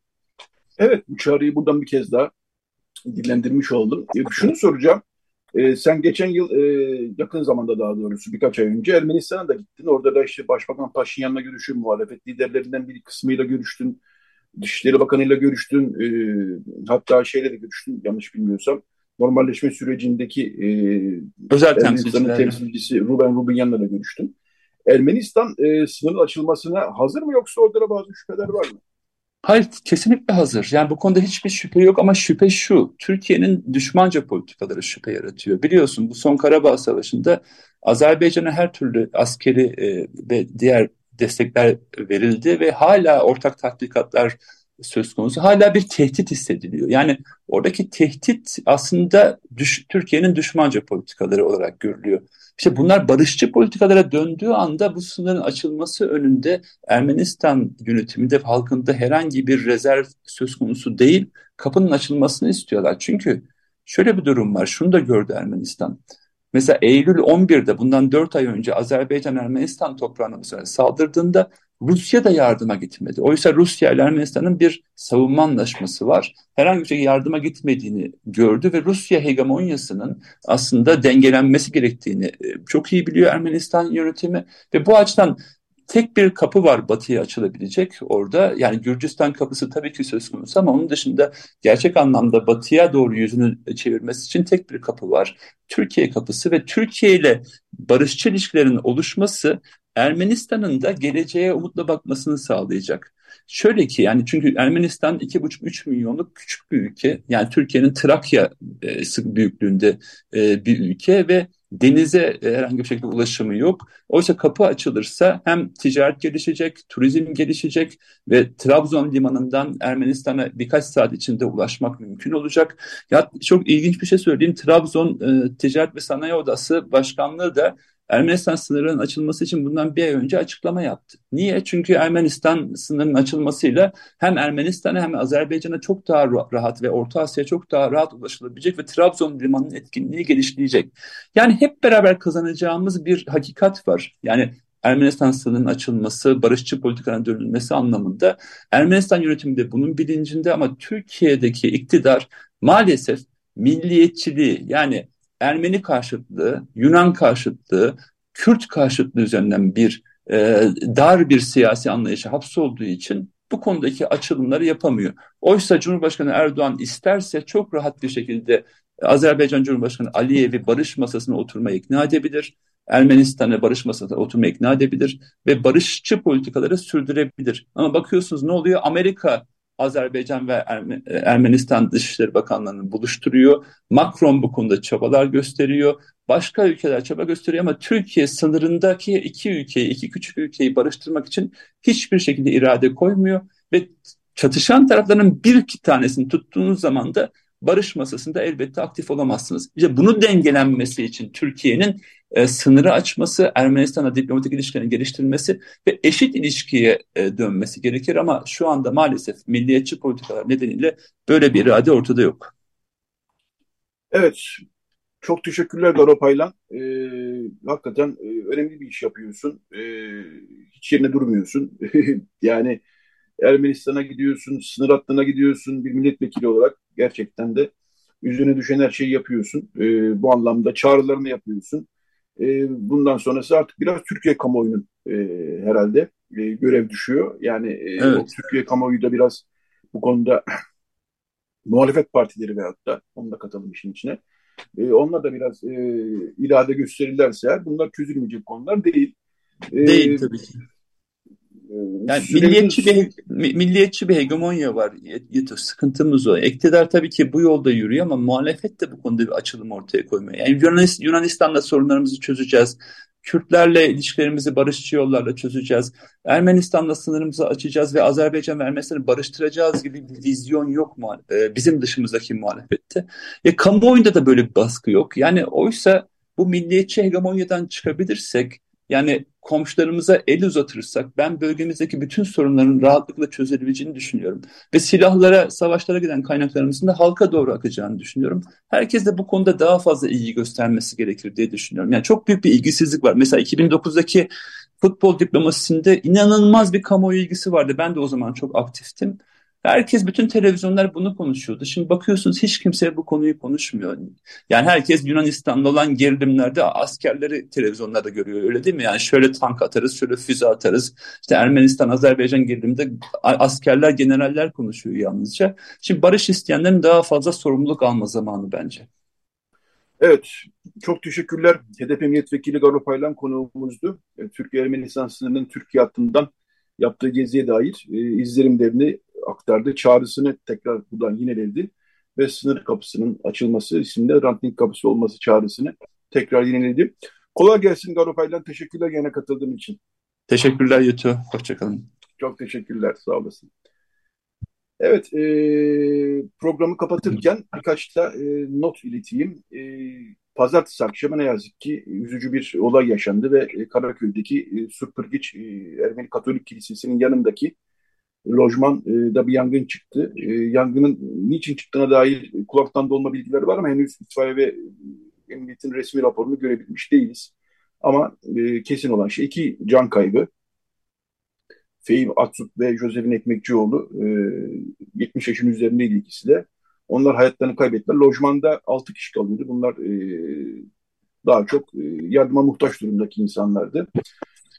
Evet, bu çağrıyı buradan bir kez daha dillendirmiş oldum. E, şunu soracağım. E, sen geçen yıl e, yakın zamanda daha doğrusu birkaç ay önce Ermenistan'a da gittin. Orada da işte Başbakan Paşinyan'la görüştün, muhalefet liderlerinden bir kısmıyla görüştün. Dışişleri Bakanı'yla görüştün. E, hatta şeyle de görüştün yanlış bilmiyorsam. Normalleşme sürecindeki e, özel Ermenistan'ın temsilcisi Ruben Rubinyan'la da görüştün. Ermenistan e, sınırın açılmasına hazır mı yoksa orada da bazı şüpheler var mı? Hayır, kesinlikle hazır. Yani bu konuda hiçbir şüphe yok ama şüphe şu. Türkiye'nin düşmanca politikaları şüphe yaratıyor. Biliyorsun bu son Karabağ Savaşı'nda Azerbaycan'a her türlü askeri e, ve diğer destekler verildi ve hala ortak tatbikatlar söz konusu. Hala bir tehdit hissediliyor. Yani oradaki tehdit aslında düş, Türkiye'nin düşmanca politikaları olarak görülüyor. İşte bunlar barışçı politikalara döndüğü anda bu sınırın açılması önünde Ermenistan yönetiminde halkında herhangi bir rezerv söz konusu değil, kapının açılmasını istiyorlar. Çünkü şöyle bir durum var, şunu da gördü Ermenistan. Mesela Eylül 11'de bundan 4 ay önce Azerbaycan Ermenistan toprağına mesela saldırdığında Rusya da yardıma gitmedi. Oysa Rusya ile Ermenistan'ın bir savunma anlaşması var. Herhangi bir şekilde yardıma gitmediğini gördü ve Rusya hegemonyasının aslında dengelenmesi gerektiğini e, çok iyi biliyor Ermenistan yönetimi ve bu açıdan tek bir kapı var batıya açılabilecek orada. Yani Gürcistan kapısı tabii ki söz konusu ama onun dışında gerçek anlamda batıya doğru yüzünü çevirmesi için tek bir kapı var. Türkiye kapısı ve Türkiye ile barışçı ilişkilerin oluşması Ermenistan'ın da geleceğe umutla bakmasını sağlayacak. Şöyle ki yani çünkü Ermenistan 2,5-3 milyonluk küçük bir ülke. Yani Türkiye'nin Trakya e, büyüklüğünde e, bir ülke ve denize e, herhangi bir şekilde ulaşımı yok. Oysa kapı açılırsa hem ticaret gelişecek, turizm gelişecek ve Trabzon limanından Ermenistan'a birkaç saat içinde ulaşmak mümkün olacak. Ya çok ilginç bir şey söyleyeyim. Trabzon Ticaret ve Sanayi Odası Başkanlığı da Ermenistan sınırının açılması için bundan bir ay önce açıklama yaptı. Niye? Çünkü Ermenistan sınırının açılmasıyla hem Ermenistan'a hem Azerbaycan'a çok daha rahat ve Orta Asya'ya çok daha rahat ulaşılabilecek ve Trabzon limanının etkinliği genişleyecek. Yani hep beraber kazanacağımız bir hakikat var. Yani Ermenistan sınırının açılması, barışçı politikanın dönülmesi anlamında Ermenistan yönetimi de bunun bilincinde ama Türkiye'deki iktidar maalesef milliyetçiliği yani Ermeni karşıtlığı, Yunan karşıtlığı, Kürt karşıtlığı üzerinden bir e, dar bir siyasi anlayışa hapsolduğu için bu konudaki açılımları yapamıyor. Oysa Cumhurbaşkanı Erdoğan isterse çok rahat bir şekilde Azerbaycan Cumhurbaşkanı Aliyev'i barış masasına oturmaya ikna edebilir. Ermenistan'ı barış masasına oturmaya ikna edebilir ve barışçı politikaları sürdürebilir. Ama bakıyorsunuz ne oluyor? Amerika Azerbaycan ve Ermenistan Dışişleri Bakanlarını buluşturuyor. Macron bu konuda çabalar gösteriyor. Başka ülkeler çaba gösteriyor ama Türkiye sınırındaki iki ülkeyi, iki küçük ülkeyi barıştırmak için hiçbir şekilde irade koymuyor ve çatışan tarafların bir iki tanesini tuttuğunuz zaman da barış masasında elbette aktif olamazsınız. İşte bunu dengelenmesi için Türkiye'nin e, sınırı açması, Ermenistan'la diplomatik ilişkilerin geliştirilmesi ve eşit ilişkiye e, dönmesi gerekir ama şu anda maalesef milliyetçi politikalar nedeniyle böyle bir irade ortada yok. Evet, çok teşekkürler Garo Paylan. Ee, hakikaten e, önemli bir iş yapıyorsun. Ee, hiç yerine durmuyorsun. yani Ermenistan'a gidiyorsun, sınır hattına gidiyorsun bir milletvekili olarak gerçekten de üzerine düşen her şeyi yapıyorsun. E, bu anlamda çağrılarını yapıyorsun. E, bundan sonrası artık biraz Türkiye kamuoyunun e, herhalde e, görev düşüyor. Yani e, evet. Türkiye kamuoyu da biraz bu konuda muhalefet partileri veyahut da onu da katalım işin içine. E, onlar da biraz e, irade gösterirlerse bunlar çözülmeyecek konular değil. E, değil tabii ki. Yani milliyetçi bir milliyetçi bir hegemonya var. Sıkıntımız o. İktidar tabii ki bu yolda yürüyor ama muhalefet de bu konuda bir açılım ortaya koymuyor. Yani Yunanistan, Yunanistan'da sorunlarımızı çözeceğiz. Kürtlerle ilişkilerimizi barışçı yollarla çözeceğiz. Ermenistan'la sınırımızı açacağız ve Azerbaycan ve Ermenistan'ı barıştıracağız gibi bir vizyon yok mu e, bizim dışımızdaki muhalefette. E, kamuoyunda da böyle bir baskı yok. Yani oysa bu milliyetçi hegemonyadan çıkabilirsek Yani komşularımıza el uzatırsak ben bölgemizdeki bütün sorunların rahatlıkla çözülebileceğini düşünüyorum. Ve silahlara, savaşlara giden kaynaklarımızın da halka doğru akacağını düşünüyorum. Herkes de bu konuda daha fazla ilgi göstermesi gerekir diye düşünüyorum. Yani çok büyük bir ilgisizlik var. Mesela 2009'daki futbol diplomasisinde inanılmaz bir kamuoyu ilgisi vardı. Ben de o zaman çok aktiftim. Herkes, bütün televizyonlar bunu konuşuyordu. Şimdi bakıyorsunuz hiç kimse bu konuyu konuşmuyor. Yani herkes Yunanistan'da olan gerilimlerde askerleri televizyonlarda görüyor öyle değil mi? Yani şöyle tank atarız, şöyle füze atarız. İşte Ermenistan, Azerbaycan geriliminde askerler, generaller konuşuyor yalnızca. Şimdi barış isteyenlerin daha fazla sorumluluk alma zamanı bence. Evet, çok teşekkürler. HDP milletvekili Garo Paylan konuğumuzdu. E, Türkiye-Ermenistan sınırının Türkiye hattından yaptığı geziye dair e, izlerimlerini aktardı. Çağrısını tekrar buradan yineledi ve sınır kapısının açılması isimli ranting kapısı olması çağrısını tekrar yineledi. Kolay gelsin Garo Paylan. Teşekkürler yine katıldığın için. Teşekkürler Yutu. Hoşçakalın. Çok teşekkürler. Sağ olasın. Evet, e, programı kapatırken birkaç da e, not ileteyim. E, Pazartesi akşamı ne yazık ki üzücü bir olay yaşandı ve e, Karaköy'deki e, Surpırgiç e, Ermeni Katolik Kilisesi'nin yanındaki lojmanda bir yangın çıktı. E, yangının niçin çıktığına dair kulaktan dolma bilgileri var ama henüz itfaiye ve emniyetin resmi raporunu görebilmiş değiliz. Ama e, kesin olan şey iki can kaybı. Fehim Atsut ve Josefin Ekmekçioğlu e, 70 yaşın üzerindeydi ikisi de. Onlar hayatlarını kaybettiler. Lojmanda 6 kişi kalıyordu. Bunlar e, daha çok e, yardıma muhtaç durumdaki insanlardı.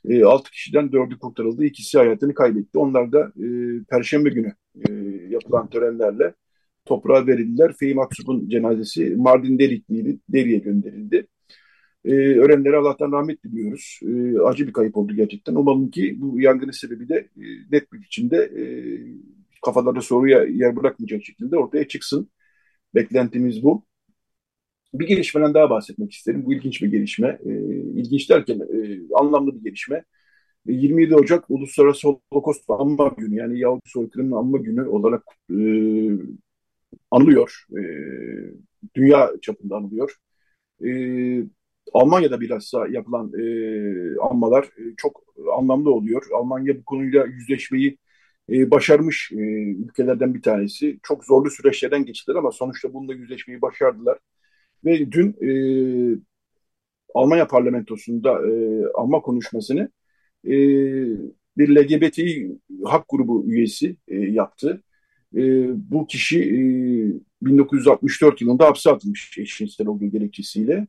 E, 6 kişiden 4'ü kurtarıldı. İkisi hayatını kaybetti. Onlar da e, Perşembe günü e, yapılan törenlerle toprağa verildiler. Fehim Aksup'un cenazesi Mardin Delikli'ydi. Deri'ye gönderildi. E, ölenlere Allah'tan rahmet diliyoruz. E, acı bir kayıp oldu gerçekten. Umalım ki bu yangının sebebi de e, net bir biçimde e, kafalarda soruya yer bırakmayacak şekilde ortaya çıksın. Beklentimiz bu. Bir gelişmeden daha bahsetmek isterim. Bu ilginç bir gelişme. E, ilginç derken e, anlamlı bir gelişme. 27 Ocak Uluslararası Holocaust Anma Günü yani Yahudi soykırımının anma günü olarak e, anılıyor. E, dünya çapında anılıyor. E, Almanya'da bilhassa yapılan e, anmalar e, çok anlamlı oluyor. Almanya bu konuyla yüzleşmeyi e, başarmış e, ülkelerden bir tanesi. Çok zorlu süreçlerden geçtiler ama sonuçta bununla yüzleşmeyi başardılar. Ve dün e, Almanya parlamentosunda e, alma konuşmasını e, bir LGBTİ hak grubu üyesi e, yaptı. E, bu kişi e, 1964 yılında hapse atılmış eşcinsel olduğu gerekçesiyle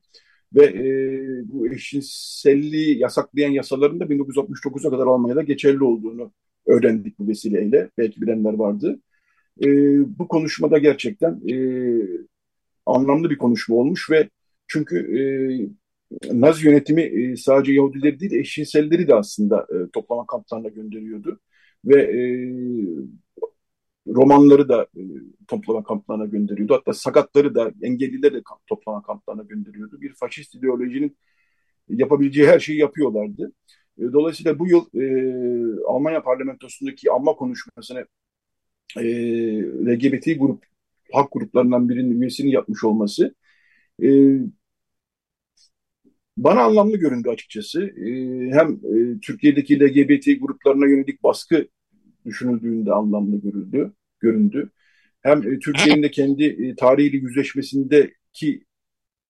ve e, bu eşcinselliği yasaklayan yasaların da 1969'a kadar Almanya'da geçerli olduğunu öğrendik bu vesileyle. Belki bilenler vardı. E, bu konuşmada gerçekten e, anlamlı bir konuşma olmuş ve çünkü e, Nazi yönetimi e, sadece Yahudileri değil eşcinselleri de aslında e, toplama kamplarına gönderiyordu. Ve e, romanları da e, toplama kamplarına gönderiyordu. Hatta sakatları da engellileri de toplama kamplarına gönderiyordu. Bir faşist ideolojinin yapabileceği her şeyi yapıyorlardı. E, dolayısıyla bu yıl e, Almanya parlamentosundaki alma konuşmasını e, LGBT grup hak gruplarından birinin üyesini yapmış olması e, bana anlamlı göründü açıkçası. E, hem e, Türkiye'deki LGBT gruplarına yönelik baskı düşünüldüğünde anlamlı görüldü, göründü. Hem e, Türkiye'nin de kendi e, tarihiyle yüzleşmesindeki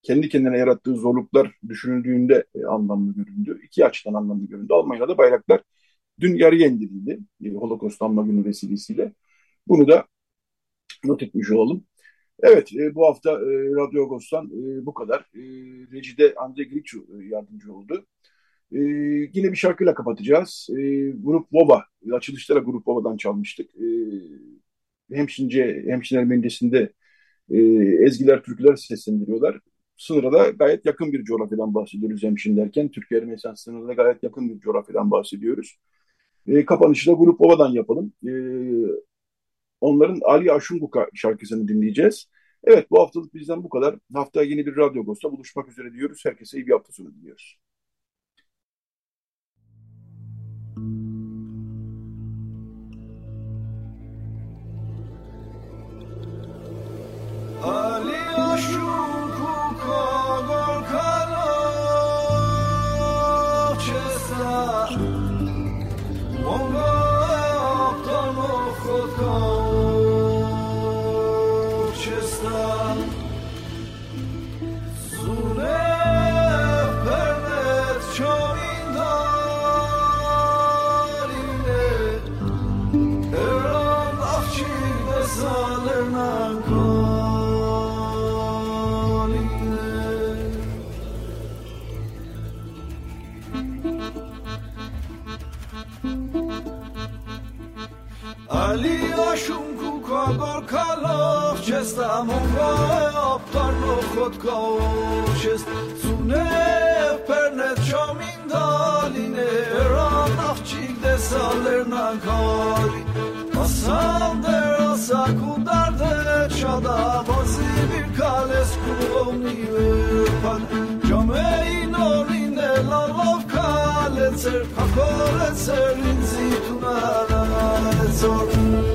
kendi kendine yarattığı zorluklar düşünüldüğünde e, anlamlı göründü. İki açıdan anlamlı göründü. Almanya'da bayraklar dün yarıya indirildi. E, Holocaust anma günü vesilesiyle. Bunu da not etmiş olalım. Evet, e, bu hafta e, Radyo Agos'tan e, bu kadar. E, Recide Andre Griçu e, yardımcı oldu. E, yine bir şarkıyla kapatacağız. E, Grup Vova, açılışlara Grup Vova'dan çalmıştık. E, Hemşince, Hemşinler Mendesi'nde e, ezgiler, türküler seslendiriyorlar. Sınıra da gayet yakın bir coğrafyadan bahsediyoruz hemşin derken. Türkiye-Ermenistan sınırına gayet yakın bir coğrafyadan bahsediyoruz. E, kapanışı da Grup Vova'dan yapalım. E, onların Ali Aşunguka şarkısını dinleyeceğiz. Evet bu haftalık bizden bu kadar. Haftaya yeni bir Radyo Agos'ta buluşmak üzere diyoruz. Herkese iyi bir hafta sonu diliyoruz. Ali کودکاش است سونه پرنت شامین دالینه را نفچیده سالر نکاری ماسان در آسا کودرده چادا بازی بیر کالس کونی ورپن جامعه نورینه لالوف کالت سر پاکورت سر این زیتونه زور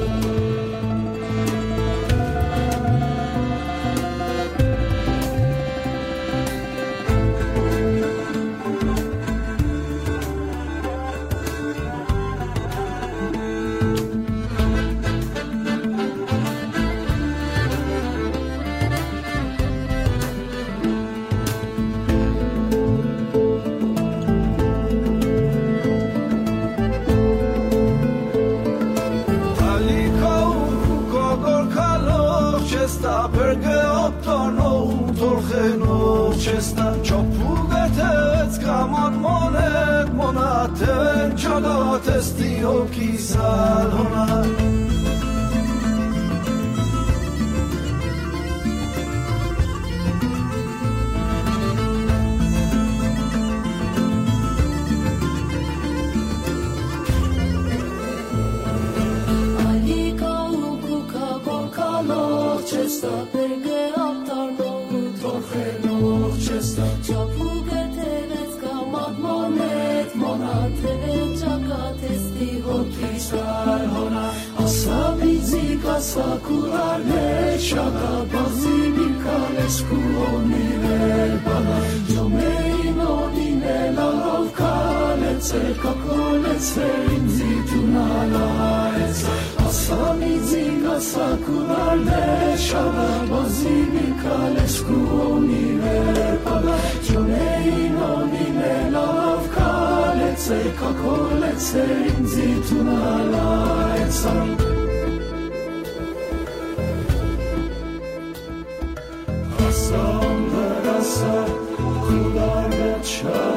follow circulare și abrazimi cares cu omile bana. Domei nomine la lovcalețe, ca colețe în zituna la ețe. Asa mi zinga circulare și abrazimi cares cu omile bana. Domei nomine la lovcalețe, ca colețe în zituna la ețe. show.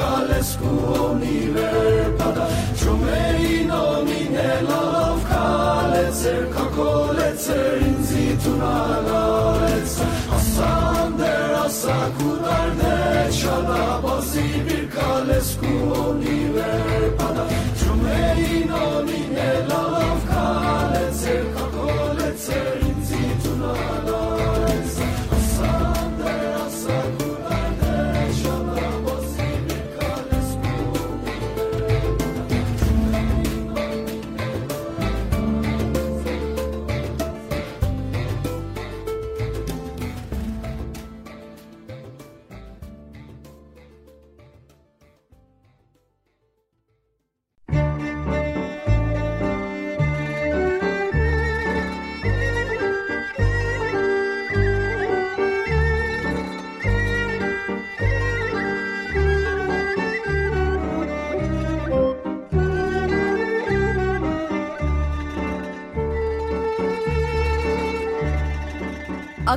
kalesku cales cu univerbada, trumei nomine lalav kalecer, kakolecer inzitun alaletsa, Hasan der asa kunar de çala, basi bir kales cu univerbada, trumei nomine lalav kalecer, kakolecer inzitun alaletsa,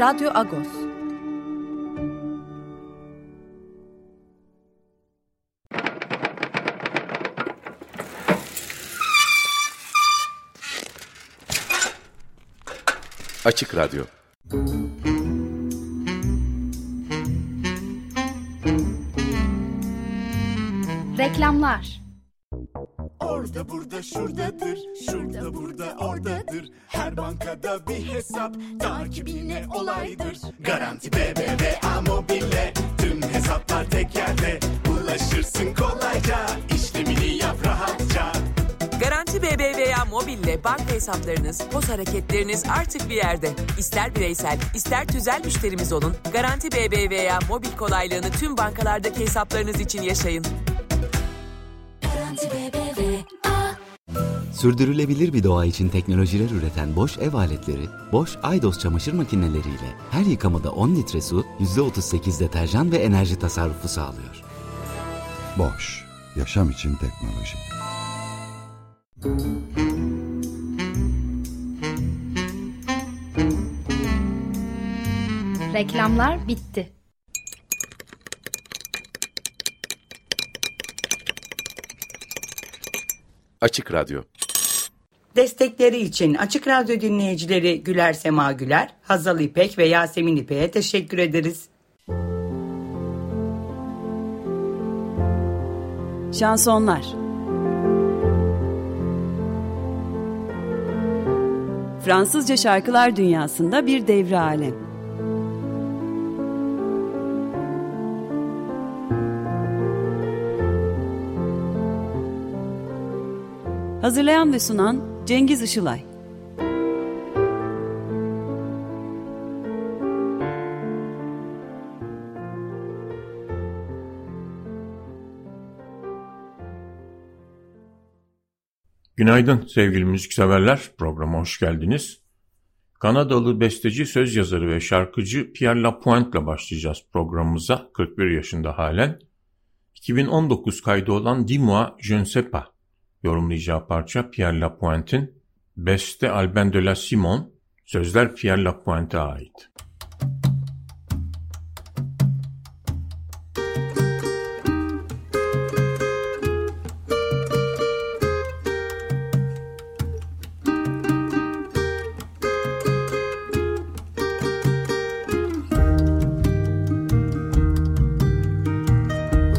Radyo Agos. Açık Radyo Reklamlar Orada burada şuradadır, şurada burada oradadır. Her bankada bir hesap, takibine olaydır. Garanti BBVA Mobile, tüm hesaplar tek yerde. Ulaşırsın kolayca, işlemini yap rahatça. Garanti BBVA Mobil'le banka hesaplarınız, pos hareketleriniz artık bir yerde. İster bireysel, ister tüzel müşterimiz olun. Garanti BBVA Mobil kolaylığını tüm bankalardaki hesaplarınız için yaşayın. BBVA Sürdürülebilir bir doğa için teknolojiler üreten Boş ev aletleri, Boş Aydos çamaşır makineleriyle her yıkamada 10 litre su, %38 deterjan ve enerji tasarrufu sağlıyor. Boş, yaşam için teknoloji. Reklamlar bitti. Açık Radyo Destekleri için Açık Radyo dinleyicileri Güler Sema Güler, Hazal İpek ve Yasemin İpek'e teşekkür ederiz. Şansonlar Fransızca şarkılar dünyasında bir devre alem. Hazırlayan ve sunan Cengiz Işılay. Günaydın sevgili müzikseverler, programa hoş geldiniz. Kanadalı besteci, söz yazarı ve şarkıcı Pierre Lapointe ile başlayacağız programımıza 41 yaşında halen. 2019 kaydı olan Dis-moi je ne sais pas yorumlayacağı parça Pierre Lapointe'in Beste Alben de la Simon, sözler Pierre Lapointe'e ait.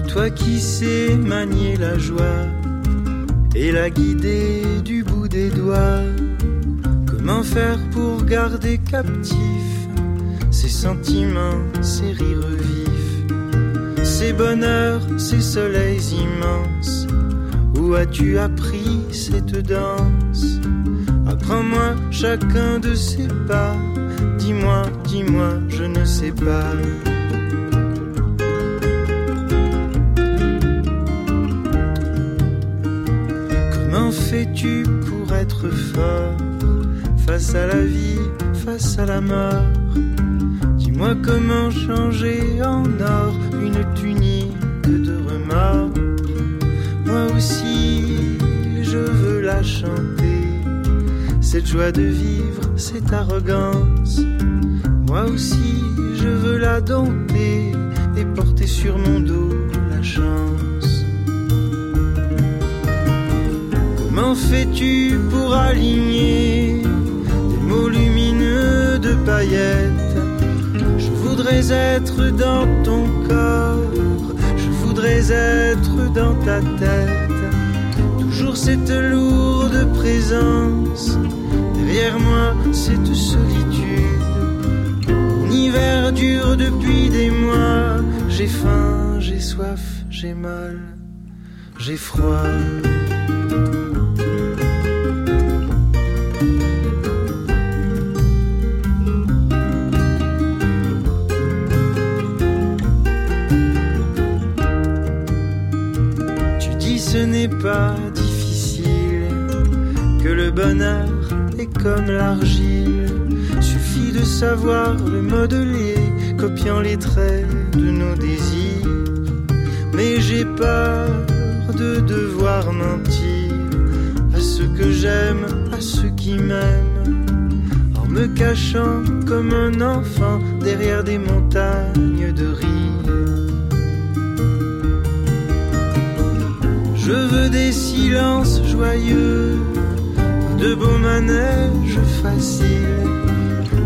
Toi qui sais manier la joie et la guider du bout des doigts. Comment faire pour garder captifs ces sentiments, ces rires vifs, ces bonheurs, ces soleils immenses? Où as-tu appris cette danse? Apprends-moi chacun de ces pas. Dis-moi, dis-moi, je ne sais pas. Fais-tu pour être fort face à la vie, face à la mort Dis-moi comment changer en or une tunique de remords. Moi aussi, je veux la chanter, cette joie de vivre, cette arrogance. Moi aussi, je veux la dompter fais-tu pour aligner des mots lumineux de paillettes? Je voudrais être dans ton corps, je voudrais être dans ta tête. Toujours cette lourde présence, derrière moi cette solitude. Mon hiver dure depuis des mois, j'ai faim, j'ai soif, j'ai mal, j'ai froid. Pas difficile, que le bonheur est comme l'argile. Suffit de savoir le modeler, copiant les traits de nos désirs. Mais j'ai peur de devoir mentir à ceux que j'aime, à ceux qui m'aiment. En me cachant comme un enfant derrière des montagnes de rire. Je veux des silences joyeux, de beaux manèges faciles,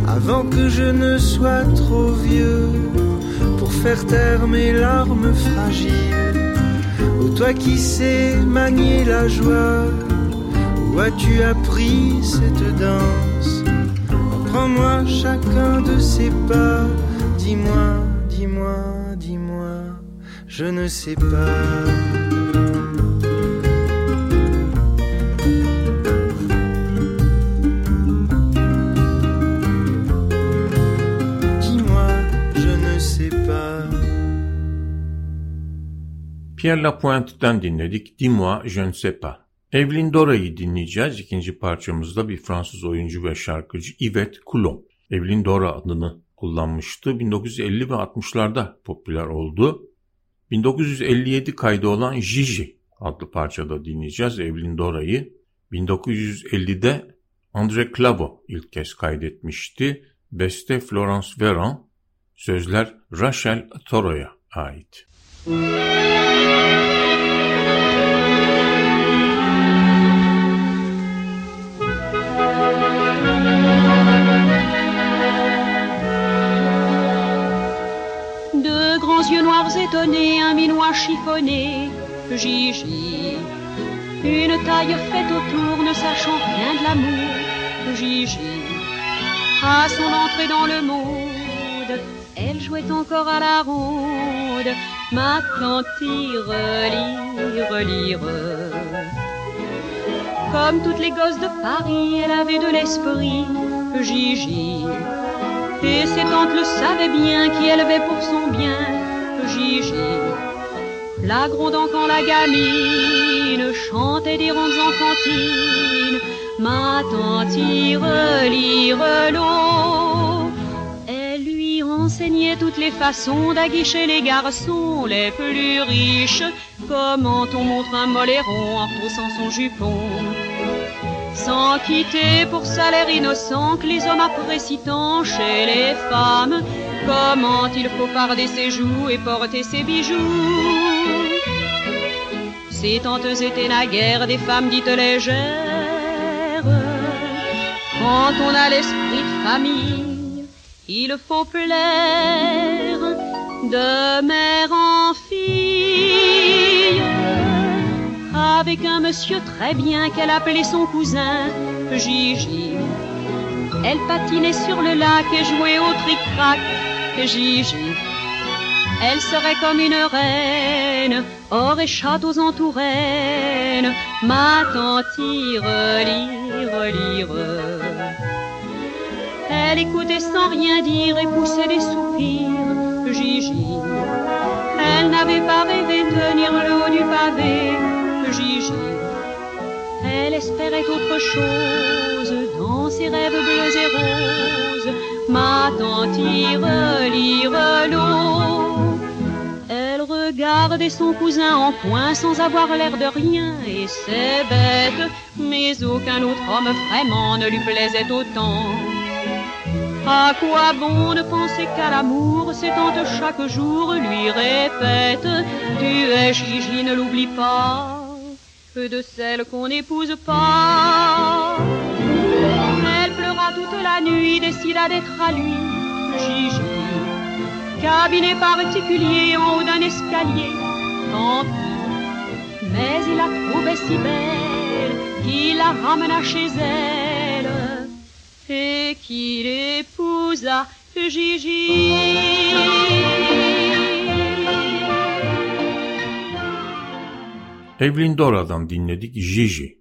avant que je ne sois trop vieux pour faire taire mes larmes fragiles. Oh toi qui sais manier la joie, où as-tu appris cette danse? Apprends-moi chacun de ces pas, dis-moi, dis-moi, dis-moi, je ne sais pas. Pierre Lapointe'den dinledik Dis-moi je ne sais pas. Evelyn Dora'yı dinleyeceğiz. İkinci parçamızda bir Fransız oyuncu ve şarkıcı Yvette Coulon. Evelyn Dora adını kullanmıştı. 1950 ve 60'larda popüler oldu. 1957 kaydı olan Gigi adlı parçada dinleyeceğiz Evelyn Dora'yı. 1950'de André Clavo ilk kez kaydetmişti. Beste Florence Veran, sözler Rachel Toro'ya ait. Deux grands yeux noirs étonnés, un minois chiffonné, Gigi. Une taille faite autour, ne sachant rien de l'amour, Gigi. À son entrée dans le monde, elle jouait encore à la ronde ma tante lire, lire. Comme toutes les gosses de Paris, elle avait de l'esprit, Gigi. Et ses tantes le savaient bien, qui élevait pour son bien, Gigi. La grondant quand la gamine chantait des rondes enfantines, ma tante lire, l'eau enseignait toutes les façons d'aguicher les garçons les plus riches. Comment on montre un moléron en retroussant son jupon? Sans quitter pour salaire innocent que les hommes apprécitant chez les femmes. Comment il faut farder ses joues et porter ses bijoux? Ces tantes étaient naguère des femmes dites légères. Quand on a l'esprit de famille il faut plaire de mère en fille avec un monsieur très bien qu'elle appelait son cousin Gigi. Elle patinait sur le lac et jouait au tric-trac Gigi. Elle serait comme une reine, or et châteaux en Touraine, ma tante lire, lire. Elle écoutait sans rien dire et poussait des soupirs, Gigi. Elle n'avait pas rêvé tenir le haut du pavé, Gigi. Elle espérait autre chose dans ses rêves bleus et roses. Ma tante lire l'eau. Elle regardait son cousin en point sans avoir l'air de rien et c'est bête, mais aucun autre homme vraiment ne lui plaisait autant. À quoi bon ne penser qu'à l'amour Ses tantes chaque jour lui répètent Tu es Gigi, ne l'oublie pas Que de celle qu'on n'épouse pas. Elle pleura toute la nuit, décida d'être à lui Gigi. Cabinet particulier en haut d'un escalier Tant pis. Mais il la trouvait si belle Qu'il la ramena chez elle et qu'il épousa Gigi. Evelyn Dora'dan dinledik Gigi.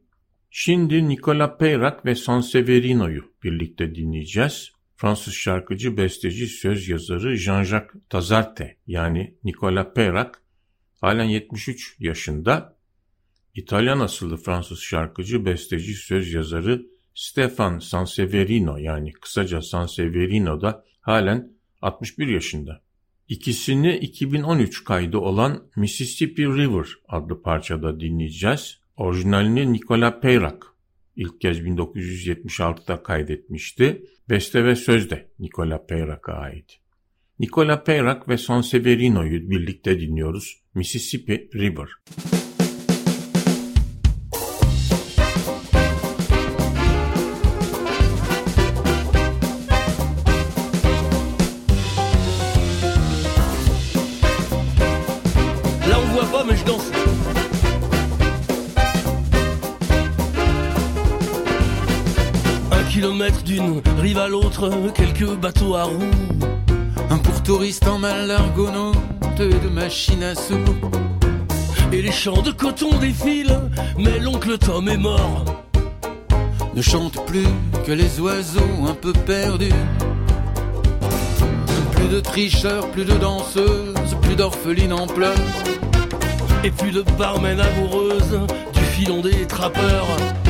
Şimdi Nicola Peyrat ve Sanseverino'yu birlikte dinleyeceğiz. Fransız şarkıcı, besteci, söz yazarı Jean-Jacques Tazarte yani Nicola Peyrat halen 73 yaşında. İtalyan asıllı Fransız şarkıcı, besteci, söz yazarı Stefan Sanseverino yani kısaca Sanseverino da halen 61 yaşında. İkisini 2013 kaydı olan Mississippi River adlı parçada dinleyeceğiz. Orijinalini Nicola Peyrak İlk kez 1976'da kaydetmişti. Beste ve söz de Nikola Peyrak'a ait. Nikola Peyrak ve Son Severino'yu birlikte dinliyoruz. Mississippi River. Là D'une rive à l'autre, quelques bateaux à roues. Un pour touristes en malargonaute de machines à sous. Et les champs de coton défilent, mais l'oncle Tom est mort. Ne chante plus que les oiseaux un peu perdus. Plus de tricheurs, plus de danseuses, plus d'orphelines en pleurs. Et plus de barmen amoureuses du filon des trappeurs.